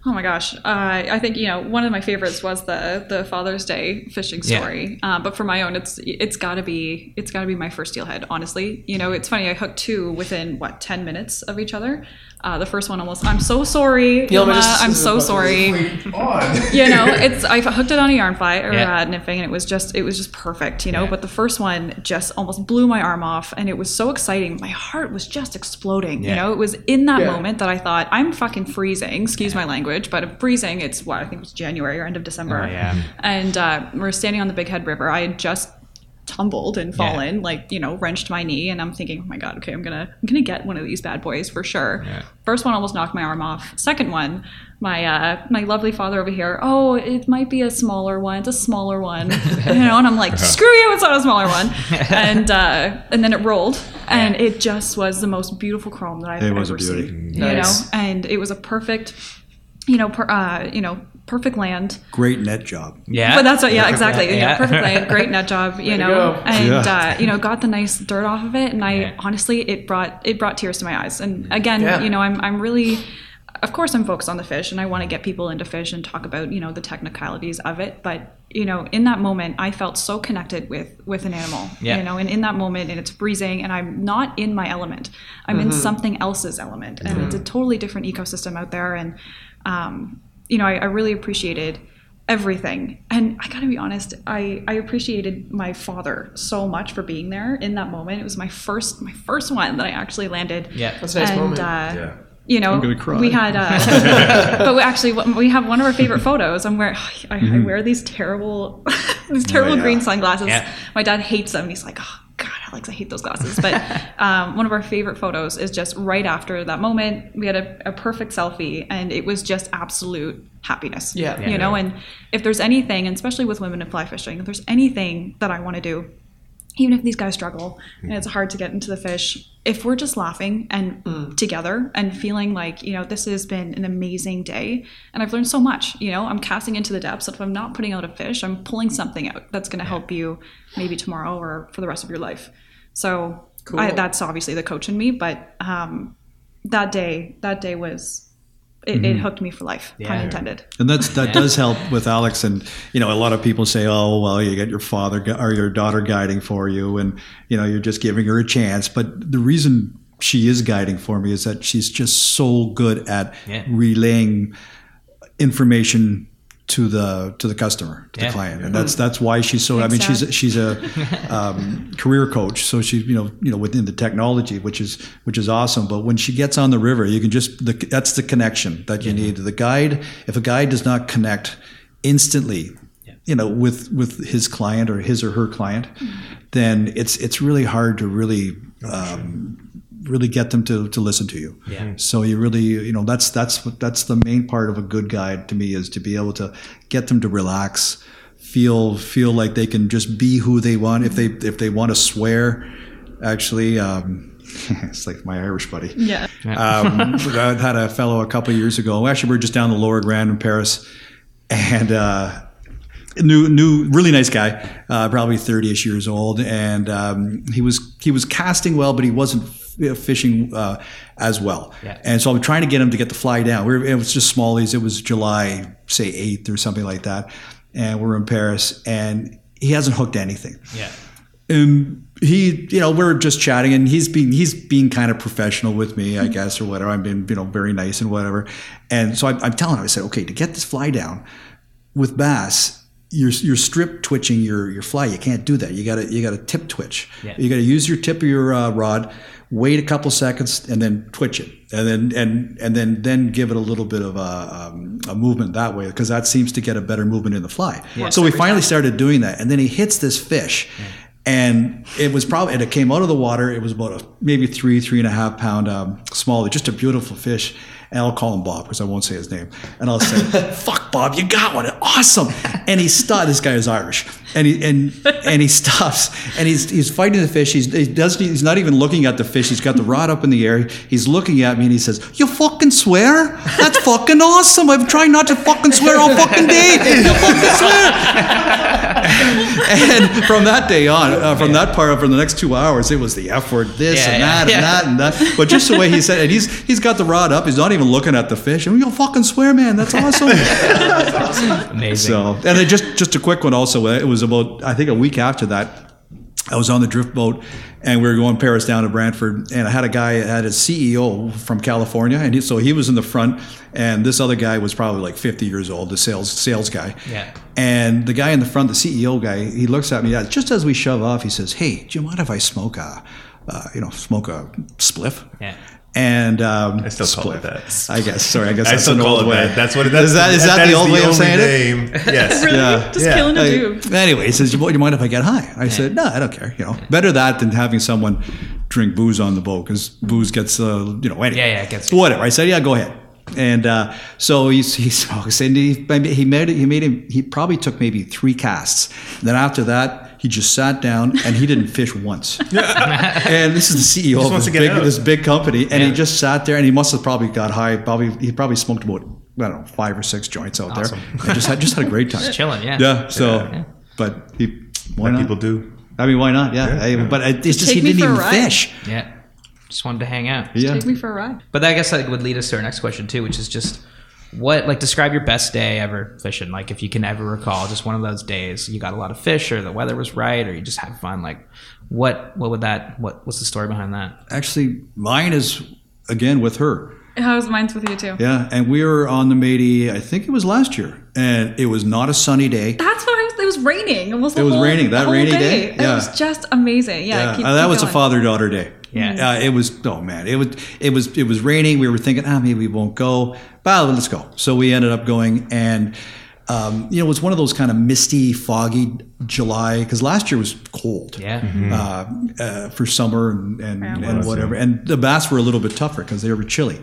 Oh my gosh, uh, I think you know one of my favorites was the the Father's Day fishing Yeah. story. Uh, but for my own, it's it's got to be it's got to be my first steelhead. Honestly, you know, it's funny. I hooked two within what ten minutes of each other. Uh, the first one almost. I'm so sorry, Yeah, Yilma, just- I'm so sorry. you know, it's I hooked it on a yarn fly or Yeah. uh, nymphing, and it was just it was just perfect. You know, Yeah. but the first one just almost blew my arm off, and it was so exciting. My heart was just exploding. Yeah. You know, it was in that Yeah. moment that I thought I'm fucking freezing. Excuse my language, but I'm freezing. It's what I think it was January or end of December. Oh, yeah. And uh, we're standing on the Bighead River. I had just tumbled and fallen, like you know, wrenched my knee, and I'm thinking, oh my god, okay, I'm gonna I'm gonna get one of these bad boys for sure. Yeah. First one almost knocked my arm off. Second one, my uh, my lovely father over here. Oh, it might be a smaller one. It's a smaller one, you know. And I'm like, screw you, it's not a smaller one. And uh, and then it rolled, and it just was the most beautiful chrome that I've It ever was a beauty. seen. You know, and it was a perfect, you know, per, uh, you know, perfect land. Great net job. Yeah, But that's what, yeah, exactly. Yeah. Yeah. perfect land, great net job, you to know, go. and Yeah. uh, you know, got the nice dirt off of it, and I Yeah. honestly, it brought it brought tears to my eyes. And again, Yeah. you know, I'm I'm really, of course, I'm focused on the fish, and I want to get people into fish and talk about you know the technicalities of it. But you know, in that moment, I felt so connected with with an animal, Yeah. you know, and in that moment, and it's freezing, and I'm not in my element. I'm in something else's element, and it's a totally different ecosystem out there, and um, you know, I, I really appreciated everything. And I gotta be honest, I, I appreciated my father so much for being there in that moment. It was my first my first one that I actually landed. Yeah. That's a nice and, moment. Uh, Yeah. You know, I'm gonna cry. we had, uh, but we actually we have one of our favorite photos. I'm wearing, I, I wear these terrible, these terrible yeah. green sunglasses. Yeah. My dad hates them. He's like, oh God, Alex, I hate those glasses. But um, one of our favorite photos is just right after that moment. We had a, a perfect selfie, and it was just absolute happiness. Yeah. you know. And if there's anything, and especially with women in fly fishing, if there's anything that I want to do, even if these guys struggle and it's hard to get into the fish, if we're just laughing and together and feeling like, you know, this has been an amazing day and I've learned so much, you know, I'm casting into the depths. If I'm not putting out a fish, I'm pulling something out that's going to help you maybe tomorrow or for the rest of your life. So I, that's obviously the coach in me, but um, that day, that day was, it, it mm-hmm. hooked me for life, pun intended. And that's that does help with Alex. And you know, a lot of people say, "Oh, well, you get your father gu- or your daughter guiding for you, and you know, you're just giving her a chance." But the reason she is guiding for me is that she's just so good at Yeah. relaying information to the to the customer, to Yeah. the client, and that's that's why she's so. I mean, she's a, she's a um, career coach, so she's you know you know within the technology, which is which is awesome. But when she gets on the river, you can just the, that's the connection that you need. The guide, if a guide does not connect instantly, you know, with with his client or his or her client, then it's it's really hard to really. Um, really get them to, to listen to you. Yeah. So you really, you know, that's that's what that's the main part of a good guide to me is to be able to get them to relax, feel feel like they can just be who they want. If they if they want to swear, actually, um, it's like my Irish buddy. Yeah. Um, I had a fellow a couple of years ago. Actually, we are just down the Lower Grand in Paris, and uh, new, new, really nice guy, uh, probably thirty-ish years old, and um, he was he was casting well, but he wasn't f- fishing uh, as well. Yeah. And so I'm trying to get him to get the fly down. We were, it was just smallies. It was July, say eighth or something like that, and we're in Paris, and he hasn't hooked anything Yeah. and he, you know, we're just chatting, and he's being he's being kind of professional with me, I guess, or whatever. I'm being, you know, very nice and whatever. And so I'm, I'm telling him, I said, okay, to get this fly down with bass, you're you're strip twitching your your fly. You can't do that. You got to you got to tip twitch. Yeah. You got to use your tip of your uh, rod, wait a couple seconds, and then twitch it, and then and and then then give it a little bit of a, um, a movement that way because that seems to get a better movement in the fly. So we finally started doing that, and then he hits this fish. And it was probably, and it came out of the water. It was about a, maybe three, three and a half pound um, small, just a beautiful fish. And I'll call him Bob because I won't say his name. And I'll say, "Fuck, Bob, you got one, awesome!" And he stopped. This guy is Irish, and he and and he stops, and he's he's fighting the fish. He's he doesn't. He's not even looking at the fish. He's got the rod up in the air. He's looking at me, and he says, "You fucking swear? That's fucking awesome! I'm trying not to fucking swear all fucking day. You fucking swear." and from that day on, uh, from that part, for the next two hours, it was the F word, this Yeah, and yeah, that yeah. and that and that. But just the way he said it, he's he's got the rod up. He's not even looking at the fish. And you fucking swear, man. That's awesome. Amazing. so, and then just just a quick one. Also, uh, it was about I think a week after that. I was on the drift boat, and we were going Paris down to Brantford, and I had a guy had a CEO from California, and he, so he was in the front, and this other guy was probably like 50 years old, the sales sales guy. Yeah. And the guy in the front, the CEO guy, he looks at me just as we shove off. He says, "Hey, do you mind if I smoke a, uh, you know, smoke a spliff?" Yeah. And um, I still call it that. I guess. Sorry, I guess I that's still an call old it way. that. That's what. That's Is that- is that the old way of only saying it? Yes. Really? Yeah. Just Yeah. killing a I- dude. anyway, he says, "You you mind if I get high?" I said, "No, I don't care. You know, better that than having someone drink booze on the boat because booze gets, uh, you know, anyway. Yeah, yeah, it gets- whatever." I said, "Yeah, go ahead." And uh, so he he smokes, and he he made it. He made him. He probably took maybe three casts. then after that, he just sat down and he didn't fish once. and this is the CEO of this big, this big company, and Yeah. he just sat there and he must have probably got high. Probably he probably smoked about I don't know five or six joints out Awesome. there, and just had just had a great time. Just chilling. Yeah. Yeah. So, Yeah. but he, why What not? people do. I mean, why not? Yeah. Yeah, I- but it's just Take he didn't even fish. Yeah. Just wanted to hang out. Yeah. Take me for a ride. But I guess that would lead us to our next question too, which is just what like describe your best day ever fishing. Like if you can ever recall, just one of those days you got a lot of fish, or the weather was right, or you just had fun. Like what what would that what what's the story behind that? Actually, mine is again with her. How was mine's with you too? Yeah, and we were on the Métis. I think it was last year, and it was not a sunny day. That's what I was. It was raining. Almost the It was whole- raining, that rainy day. day? It was just amazing. Yeah, Yeah, keep- uh, that keep was a father daughter day. Yeah. Uh, it was oh man, it was it was it was raining. We were thinking, ah, maybe we won't go. Well, let's go. So we ended up going, and um, you know, it was one of those kind of misty, foggy July because last year was cold. Yeah. Uh, uh, for summer and and, Yeah, and was. whatever, and the baths were a little bit tougher because they were chilly.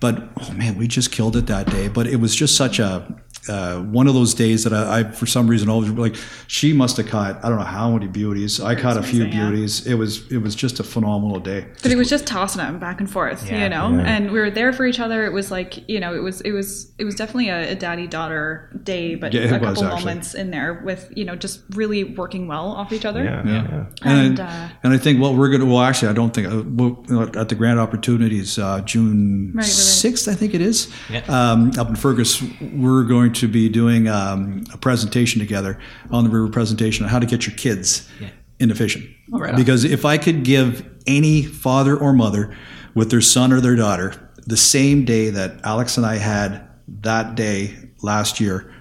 But oh man, we just killed it that day. But it was just such a uh, one of those days that I, I, for some reason, always like she must have caught I don't know how many beauties. I caught a few amazing, yeah. beauties. It was it was just a phenomenal day. But it was just tossing them back and forth, Yeah. you know. And we were there for each other. It was like, you know, it was it was it was definitely a, a daddy daughter day, but Yeah, it a was, couple actually. moments in there with you know just really working well off each other. Yeah, Yeah. yeah. And, And, uh, and I think what we're going to, well, actually, I don't think, uh, we'll, at the Grand Opportunities, uh, June Right, right, right. 6th, I think it is, Yeah. um, up in Fergus, we're going to be doing um, a presentation together on the river presentation on how to get your kids Yeah. into fishing. right because if I could give any father or mother with their son or their daughter the same day that Alex and I had that day last year,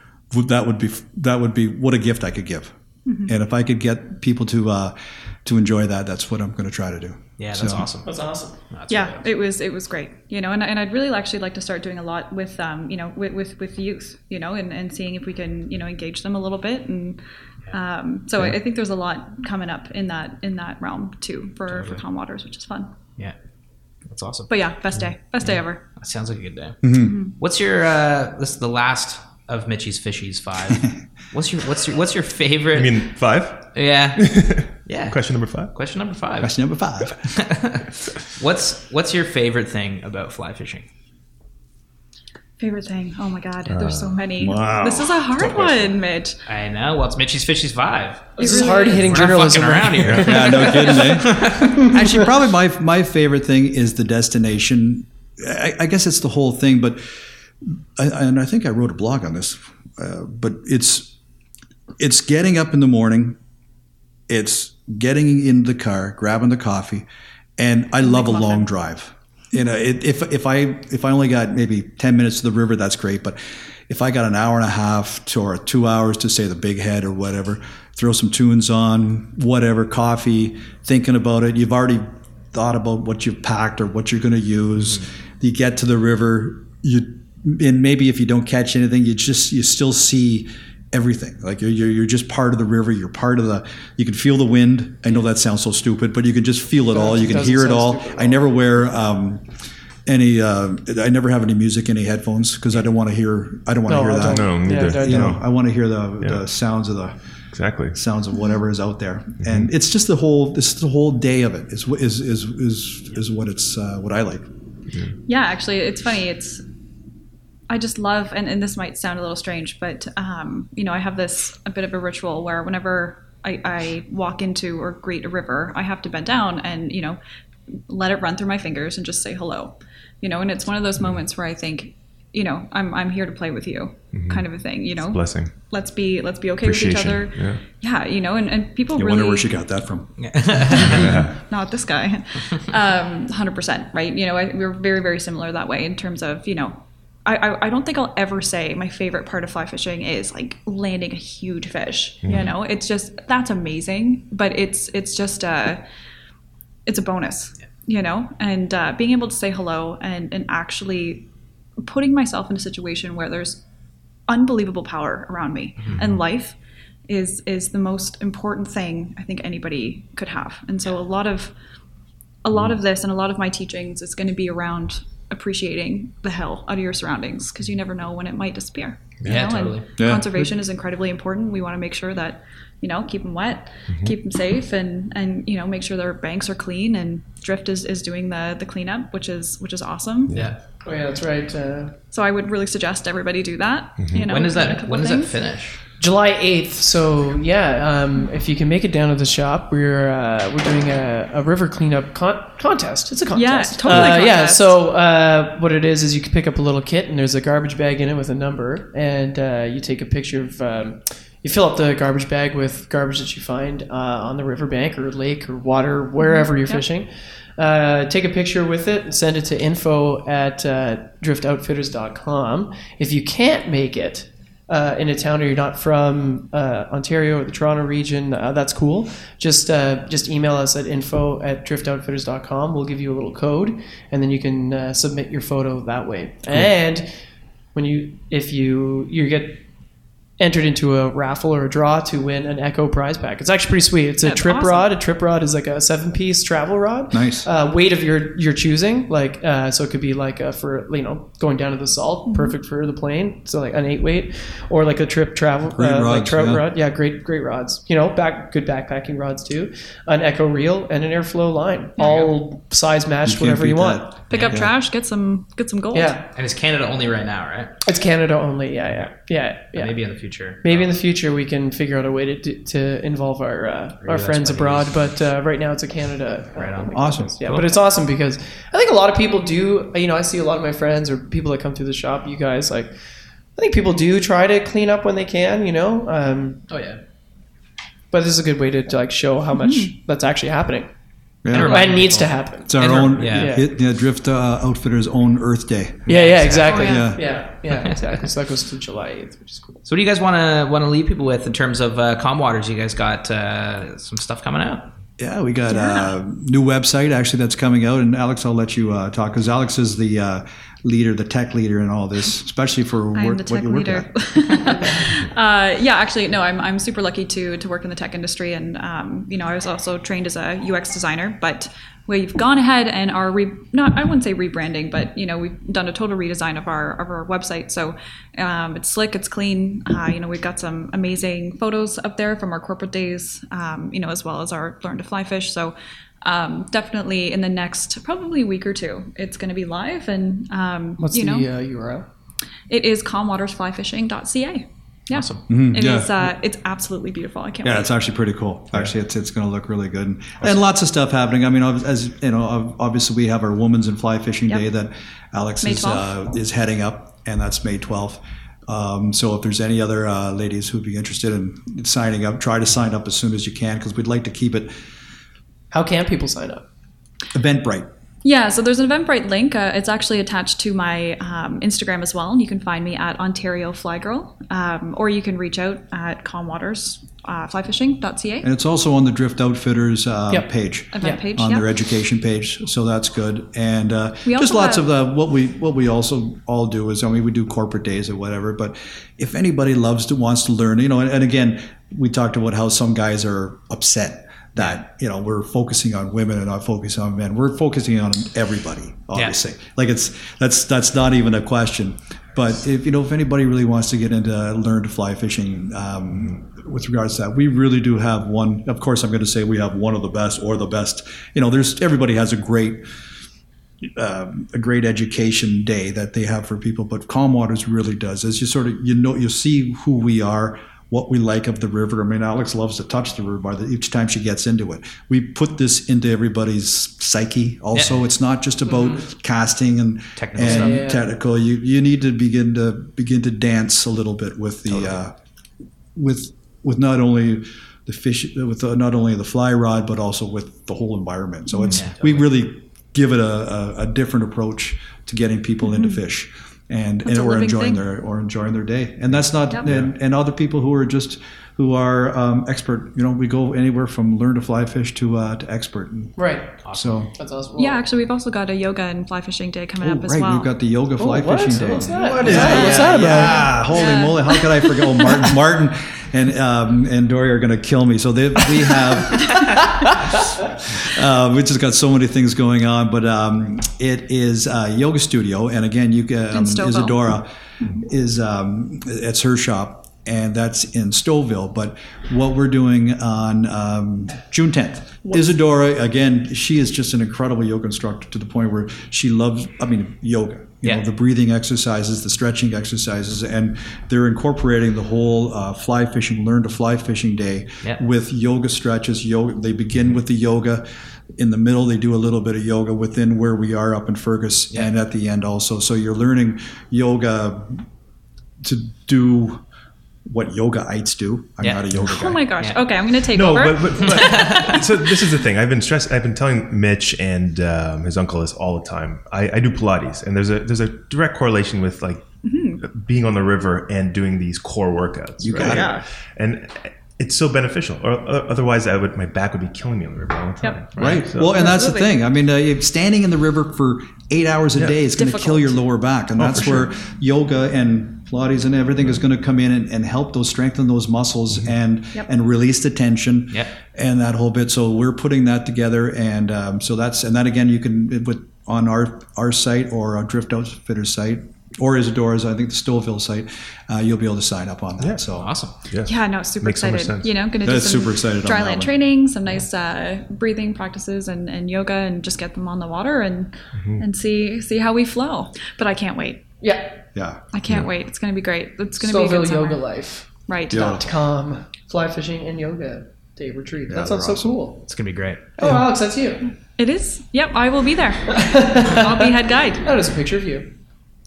that would be that would be what a gift I could give. Mm-hmm. And if I could get people to uh, to enjoy that, that's what I'm going to try to do. Yeah, that's So- awesome. That's awesome. That's yeah, really awesome. it was it was great, you know, and, and I'd really actually like to start doing a lot with um, you know, with with, with youth, you know, and, and seeing if we can, you know, engage them a little bit, and um, so I, I think there's a lot coming up in that in that realm too for for Calm Waters, which is fun. Yeah. That's awesome. But yeah, best day, best day ever. That sounds like a good day. Mm-hmm. What's your uh this is the last of Mitchie's Fishies five. what's your what's your what's your favorite I mean, five. Yeah. Yeah. Question number five. Question number five. Question number five. What's what's your favorite thing about fly fishing? Favorite thing? Oh my god, there's so many. wow. This is a hard one, Mitch. I know. Well, it's Mitchie's Fishies five. This It is really hard hitting We're not journalism fucking around here. yeah, no kidding. Eh? Actually, probably my my favorite thing is the destination. I, I guess it's the whole thing, but I, and I think I wrote a blog on this. Uh, but it's it's getting up in the morning. It's getting in the car, grabbing the coffee, and I love a long drive. You know, it, if if I if I only got maybe ten minutes to the river, that's great. But if I got an hour and a half to or two hours to say the Bighead or whatever, throw some tunes on, whatever, coffee, thinking about it. You've already thought about what you've packed or what you're going to use. You get to the river, you and maybe if you don't catch anything, you just you still see everything. Like you're, you're you're just part of the river. You're part of the. You can feel the wind. I know that sounds so stupid, but you can just feel it all. You can doesn't hear it sound all. I never wear. Um, any, uh, I never have any music, any headphones, because I don't want to hear. I don't want to No, hear that. don't. No, Yeah, neither. don't- You know, don't. I want to hear the, Yeah. the sounds of the Exactly. sounds of whatever is out there, and it's just the whole. This is the whole day of it. Is what is is is is what it's uh, what I like. Yeah. Yeah, actually, it's funny. It's I just love, and, and this might sound a little strange, but um, you know, I have this a bit of a ritual where whenever I, I walk into or greet a river, I have to bend down and you know let it run through my fingers and just say hello. You know, and it's one of those moments where I think, you know, I'm I'm here to play with you, kind of a thing. You know, Blessing. let's be let's be okay with each other. yeah. Yeah, you know, and, and people You really wonder where she got that from. not this guy. Um, 100%, right? You know, I, we're very, very similar that way in terms of, you know, I, I, I don't think I'll ever say my favorite part of fly fishing is like landing a huge fish. You mm-hmm. know, it's just that's amazing, but it's it's just a it's a bonus, you know, and uh, being able to say hello and and actually putting myself in a situation where there's unbelievable power around me mm-hmm. and life is is the most important thing I think anybody could have. And so a lot of a lot mm-hmm. of this and a lot of my teachings is going to be around appreciating the hell out of your surroundings because you never know when it might disappear. you Yeah, know? totally. And Yeah. conservation is incredibly important. We want to make sure that you know keep them wet, keep them safe, and and you know make sure their banks are clean. And Drift is, is doing the the cleanup, which is which is awesome. Yeah. Oh yeah, that's right. Uh, So I would really suggest everybody do that. You know, When does that couple when does that finish? July eighth. So yeah, um, if you can make it down to the shop, we're uh, we're doing a, a river cleanup con- contest. It's a contest. totally Uh, Yeah. So uh, what it is is you can pick up a little kit and there's a garbage bag in it with a number, and uh, you take a picture of. Um, you fill up the garbage bag with garbage that you find uh, on the riverbank or lake or water, wherever you're Yep. fishing. Uh, take a picture with it and send it to info at uh, driftoutfitters.com. If you can't make it uh, in a town or you're not from uh, Ontario or the Toronto region, uh, that's cool. Just uh, just email us at info at driftoutfitters.com. We'll give you a little code, and then you can uh, submit your photo that way. And when you if you you get entered into a raffle or a draw to win an Echo prize pack. It's actually pretty sweet. It's a That's trip awesome. rod. A trip rod is like a seven piece travel rod. Nice. Uh, weight of your your choosing. Like uh, so, it could be like uh for you know going down to the salt, perfect for the plane. So like an eight weight, or like a trip travel Great uh, like rods, trout yeah. rod. Yeah, great great rods. You know, back good backpacking rods too. An Echo reel and an Airflo line, all size matched, can't whatever you want. that. Pick up Yeah. trash, get some get some gold. Yeah, And it's Canada only right now, right? it's Canada only. Yeah, yeah, yeah, yeah. Maybe in the future. Maybe in the future we can figure out a way to to involve our uh, our friends abroad, but uh, right now it's a Canada. Right on. Awesome. Yeah, Cool. but it's awesome because I think a lot of people do. You know, I see a lot of my friends or people that come through the shop. You guys like, I think people do try to clean up when they can. You know, um, Oh yeah. but this is a good way to, to like show how much that's actually happening Yeah. and needs to happen. It's our And we're- own yeah. it- yeah, Drift uh, Outfitters' own Earth Day. Yeah, yeah, exactly. Oh, yeah. yeah. yeah, exactly. So that goes to July eighth, which is cool. So what do you guys want to want to leave people with in terms of uh, calm waters? You guys got uh, some stuff coming out. Yeah, we got a new website actually that's coming out, and Alex, I'll let you uh, talk because Alex is the uh, leader, the tech leader in all this, especially for work, the what tech you work leader. at. uh, yeah, actually, no, I'm, I'm super lucky to to work in the tech industry, and um, you know, I was also trained as a UX designer. But we've gone ahead and are re- not I wouldn't say rebranding, but you know, we've done a total redesign of our of our website. So um, it's slick, it's clean. Uh, you know, we've got some amazing photos up there from our corporate days, um, you know, as well as our learn to fly fish. So. Um, definitely in the next probably week or two, it's going to be live, and um, What's you the know, uh, URL? it is calmwatersflyfishing.ca. Yeah. Awesome. It yeah. is, uh, it's absolutely beautiful. I can't Yeah, wait. it's actually pretty cool. Actually, it's, it's going to look really good, and, and lots of stuff happening. I mean, as you know, obviously we have our Women's and Fly Fishing Yep. Day that Alex May is uh, is heading up, and that's May twelfth. Um, so if there's any other uh, ladies who'd be interested in signing up, try to sign up as soon as you can because we'd like to keep it How can people sign up? Eventbrite. Yeah, so there's an Eventbrite link. Uh, it's actually attached to my um, Instagram as well. And You can find me at Ontario Fly Girl, um, or you can reach out at calmwaters uh, flyfishing.ca And it's also on the Drift Outfitters uh, Yep. page. event page. on yeah. their education page, so that's good. And uh, just lots have- of the what we what we also all do is I mean we do corporate days or whatever. But if anybody loves to wants to learn, you know, and, and again we talked about how some guys are upset that you know we're focusing on women and not focusing on men. We're focusing on everybody, obviously. Like it's that's that's not even a question. But if you know if anybody really wants to get into learn to fly fishing, um, with regards to that, we really do have one. Of course, I'm going to say we have one of the best or the best. You know, there's everybody has a great um, a great education day that they have for people, but Calm Waters really does. As you sort of you know you see who we are, what we like of the river. I mean, Alex loves to touch the river by the, each time she gets into it. We put this into everybody's psyche. Also, Yeah. it's not just about casting and Technical and stuff. Yeah. technical. You you need to begin to begin to dance a little bit with the uh, with with not only the fish with uh not only the fly rod but also with the whole environment. So it's we really give it a, a, a different approach to getting people into fish. And, and or enjoying thing. their or enjoying their day, and that's not Yep. and, and other people who are just who are um, expert. You know, we go anywhere from learn to fly fish to uh, to expert. And Right. so, That's awesome. Yeah, actually, we've also got a yoga and fly fishing day coming oh, up as well. right, well. we've got the yoga fly what? fishing day. What's that? What's is that? that? What's that about? Yeah, holy Yeah. moly! How could I forget? Oh, Martin, Martin, and um, and Dory are going to kill me. So they, we have, uh, we just got so many things going on. But um, it is a yoga studio, and again, you can um, Isadora is um, it's her shop, and that's in Stouffville. But what we're doing on um, June 10th, Isadora again, she is just an incredible yoga instructor to the point where she loves. I mean, yoga. You Yeah. know, the breathing exercises, the stretching exercises, and they're incorporating the whole uh, fly fishing, learn to fly fishing day Yeah. with yoga stretches. Yoga. They begin with the yoga. In the middle, they do a little bit of yoga within where we are up in Fergus, and at the end also. So you're learning yoga to do what yogaites do. I'm Yeah. not a yoga guy. Oh my gosh. Yeah. Okay, I'm going to take No, over. but, but, but so this is the thing. I've been stressed. I've been telling Mitch and um, his uncle this all the time. I, I do Pilates, and there's a there's a direct correlation with like being on the river and doing these core workouts. You got it. Yeah. And it's so beneficial. Or otherwise, I would my back would be killing me on the river all the time. Yep. Right. So- well, and that's the thing. I mean, uh, if standing in the river for eight hours a Yeah. day is going to kill your lower back, and Oh, that's for where yoga and Pilates and everything is going to come in and, and help those strengthen those muscles Mm-hmm. and Yep. and release the tension Yep. and that whole bit. So we're putting that together, and um, so that's and that again you can with on our our site or our Drift Outfitters site. Or Isadora's, I think the Stouffville site, uh, you'll be able to sign up on that. Yeah. So Awesome. Yeah. Yeah, no, super Makes excited. sense. You know, going to do That's some super excited on that dryland training, some nice uh, breathing practices, and, and yoga, and just get them on the water and Mm-hmm. and see see how we flow. But I can't wait. Yeah. Yeah, I can't wait. It's going to be great. It's going to be a good summer. Yoga Life. Right. Yeah. Com. Fly fishing and yoga day retreat. that sounds so awesome. cool. It's gonna be great. Oh, Alex, that's you. It is. Yep, I will be there. I'll be head guide. That is a picture of you.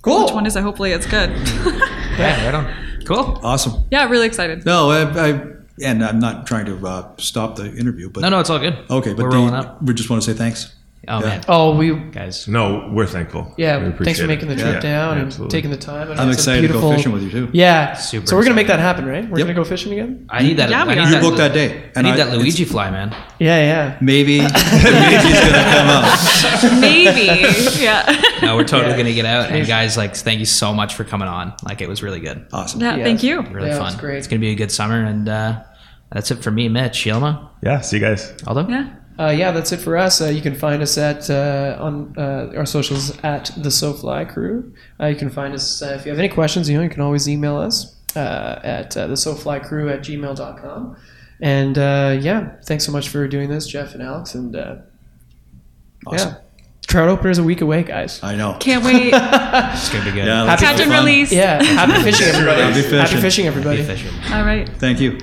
Cool. Which one is it? Hopefully, it's good. Yeah, right on. Cool. awesome. yeah, really excited. No, I, I and I'm not trying to uh, stop the interview, but No, no, it's all good. okay, but we're the- up. we just want to say thanks. Oh Yeah. man, Oh, we guys. No, we're thankful. yeah. We thanks appreciate for making the trip Yeah, down and absolutely. taking the time. And I'm it's a excited to go beautiful- fishing with you too. Yeah, Super So we're gonna make that happen, right? We're Yep. gonna go fishing again. I need that. Yeah, I we need are. You that, booked that day. I and need that it's- Luigi fly, man. Yeah, yeah. Maybe Luigi's gonna come out. Maybe. yeah. No, we're totally Yeah. gonna get out. And guys, like, thank you so much for coming on. Like, it was really good, Awesome. Yeah, Yeah. thank you. really Yeah, it fun. was great. It's gonna be a good summer, and uh, that's it for me, Mitch, Yelma, Yeah. See you guys. Aldo. Yeah. Uh, yeah, that's it for us. Uh, you can find us at uh, on uh, our socials at the SoFly Crew. Uh, you can find us uh, if you have any questions. You know, you can always email us uh, at uh, the SoFly Crew at gmail.com. And uh, yeah, thanks so much for doing this, Jeff and Alex. And uh, Awesome. yeah, trout opener is a week away, guys. I know. Can't wait. It's gonna be good. Yeah, that's Catch and release. Yeah, happy fishing, everybody. Happy fishing. Happy fishing, everybody. Be fishing. All right. Thank you.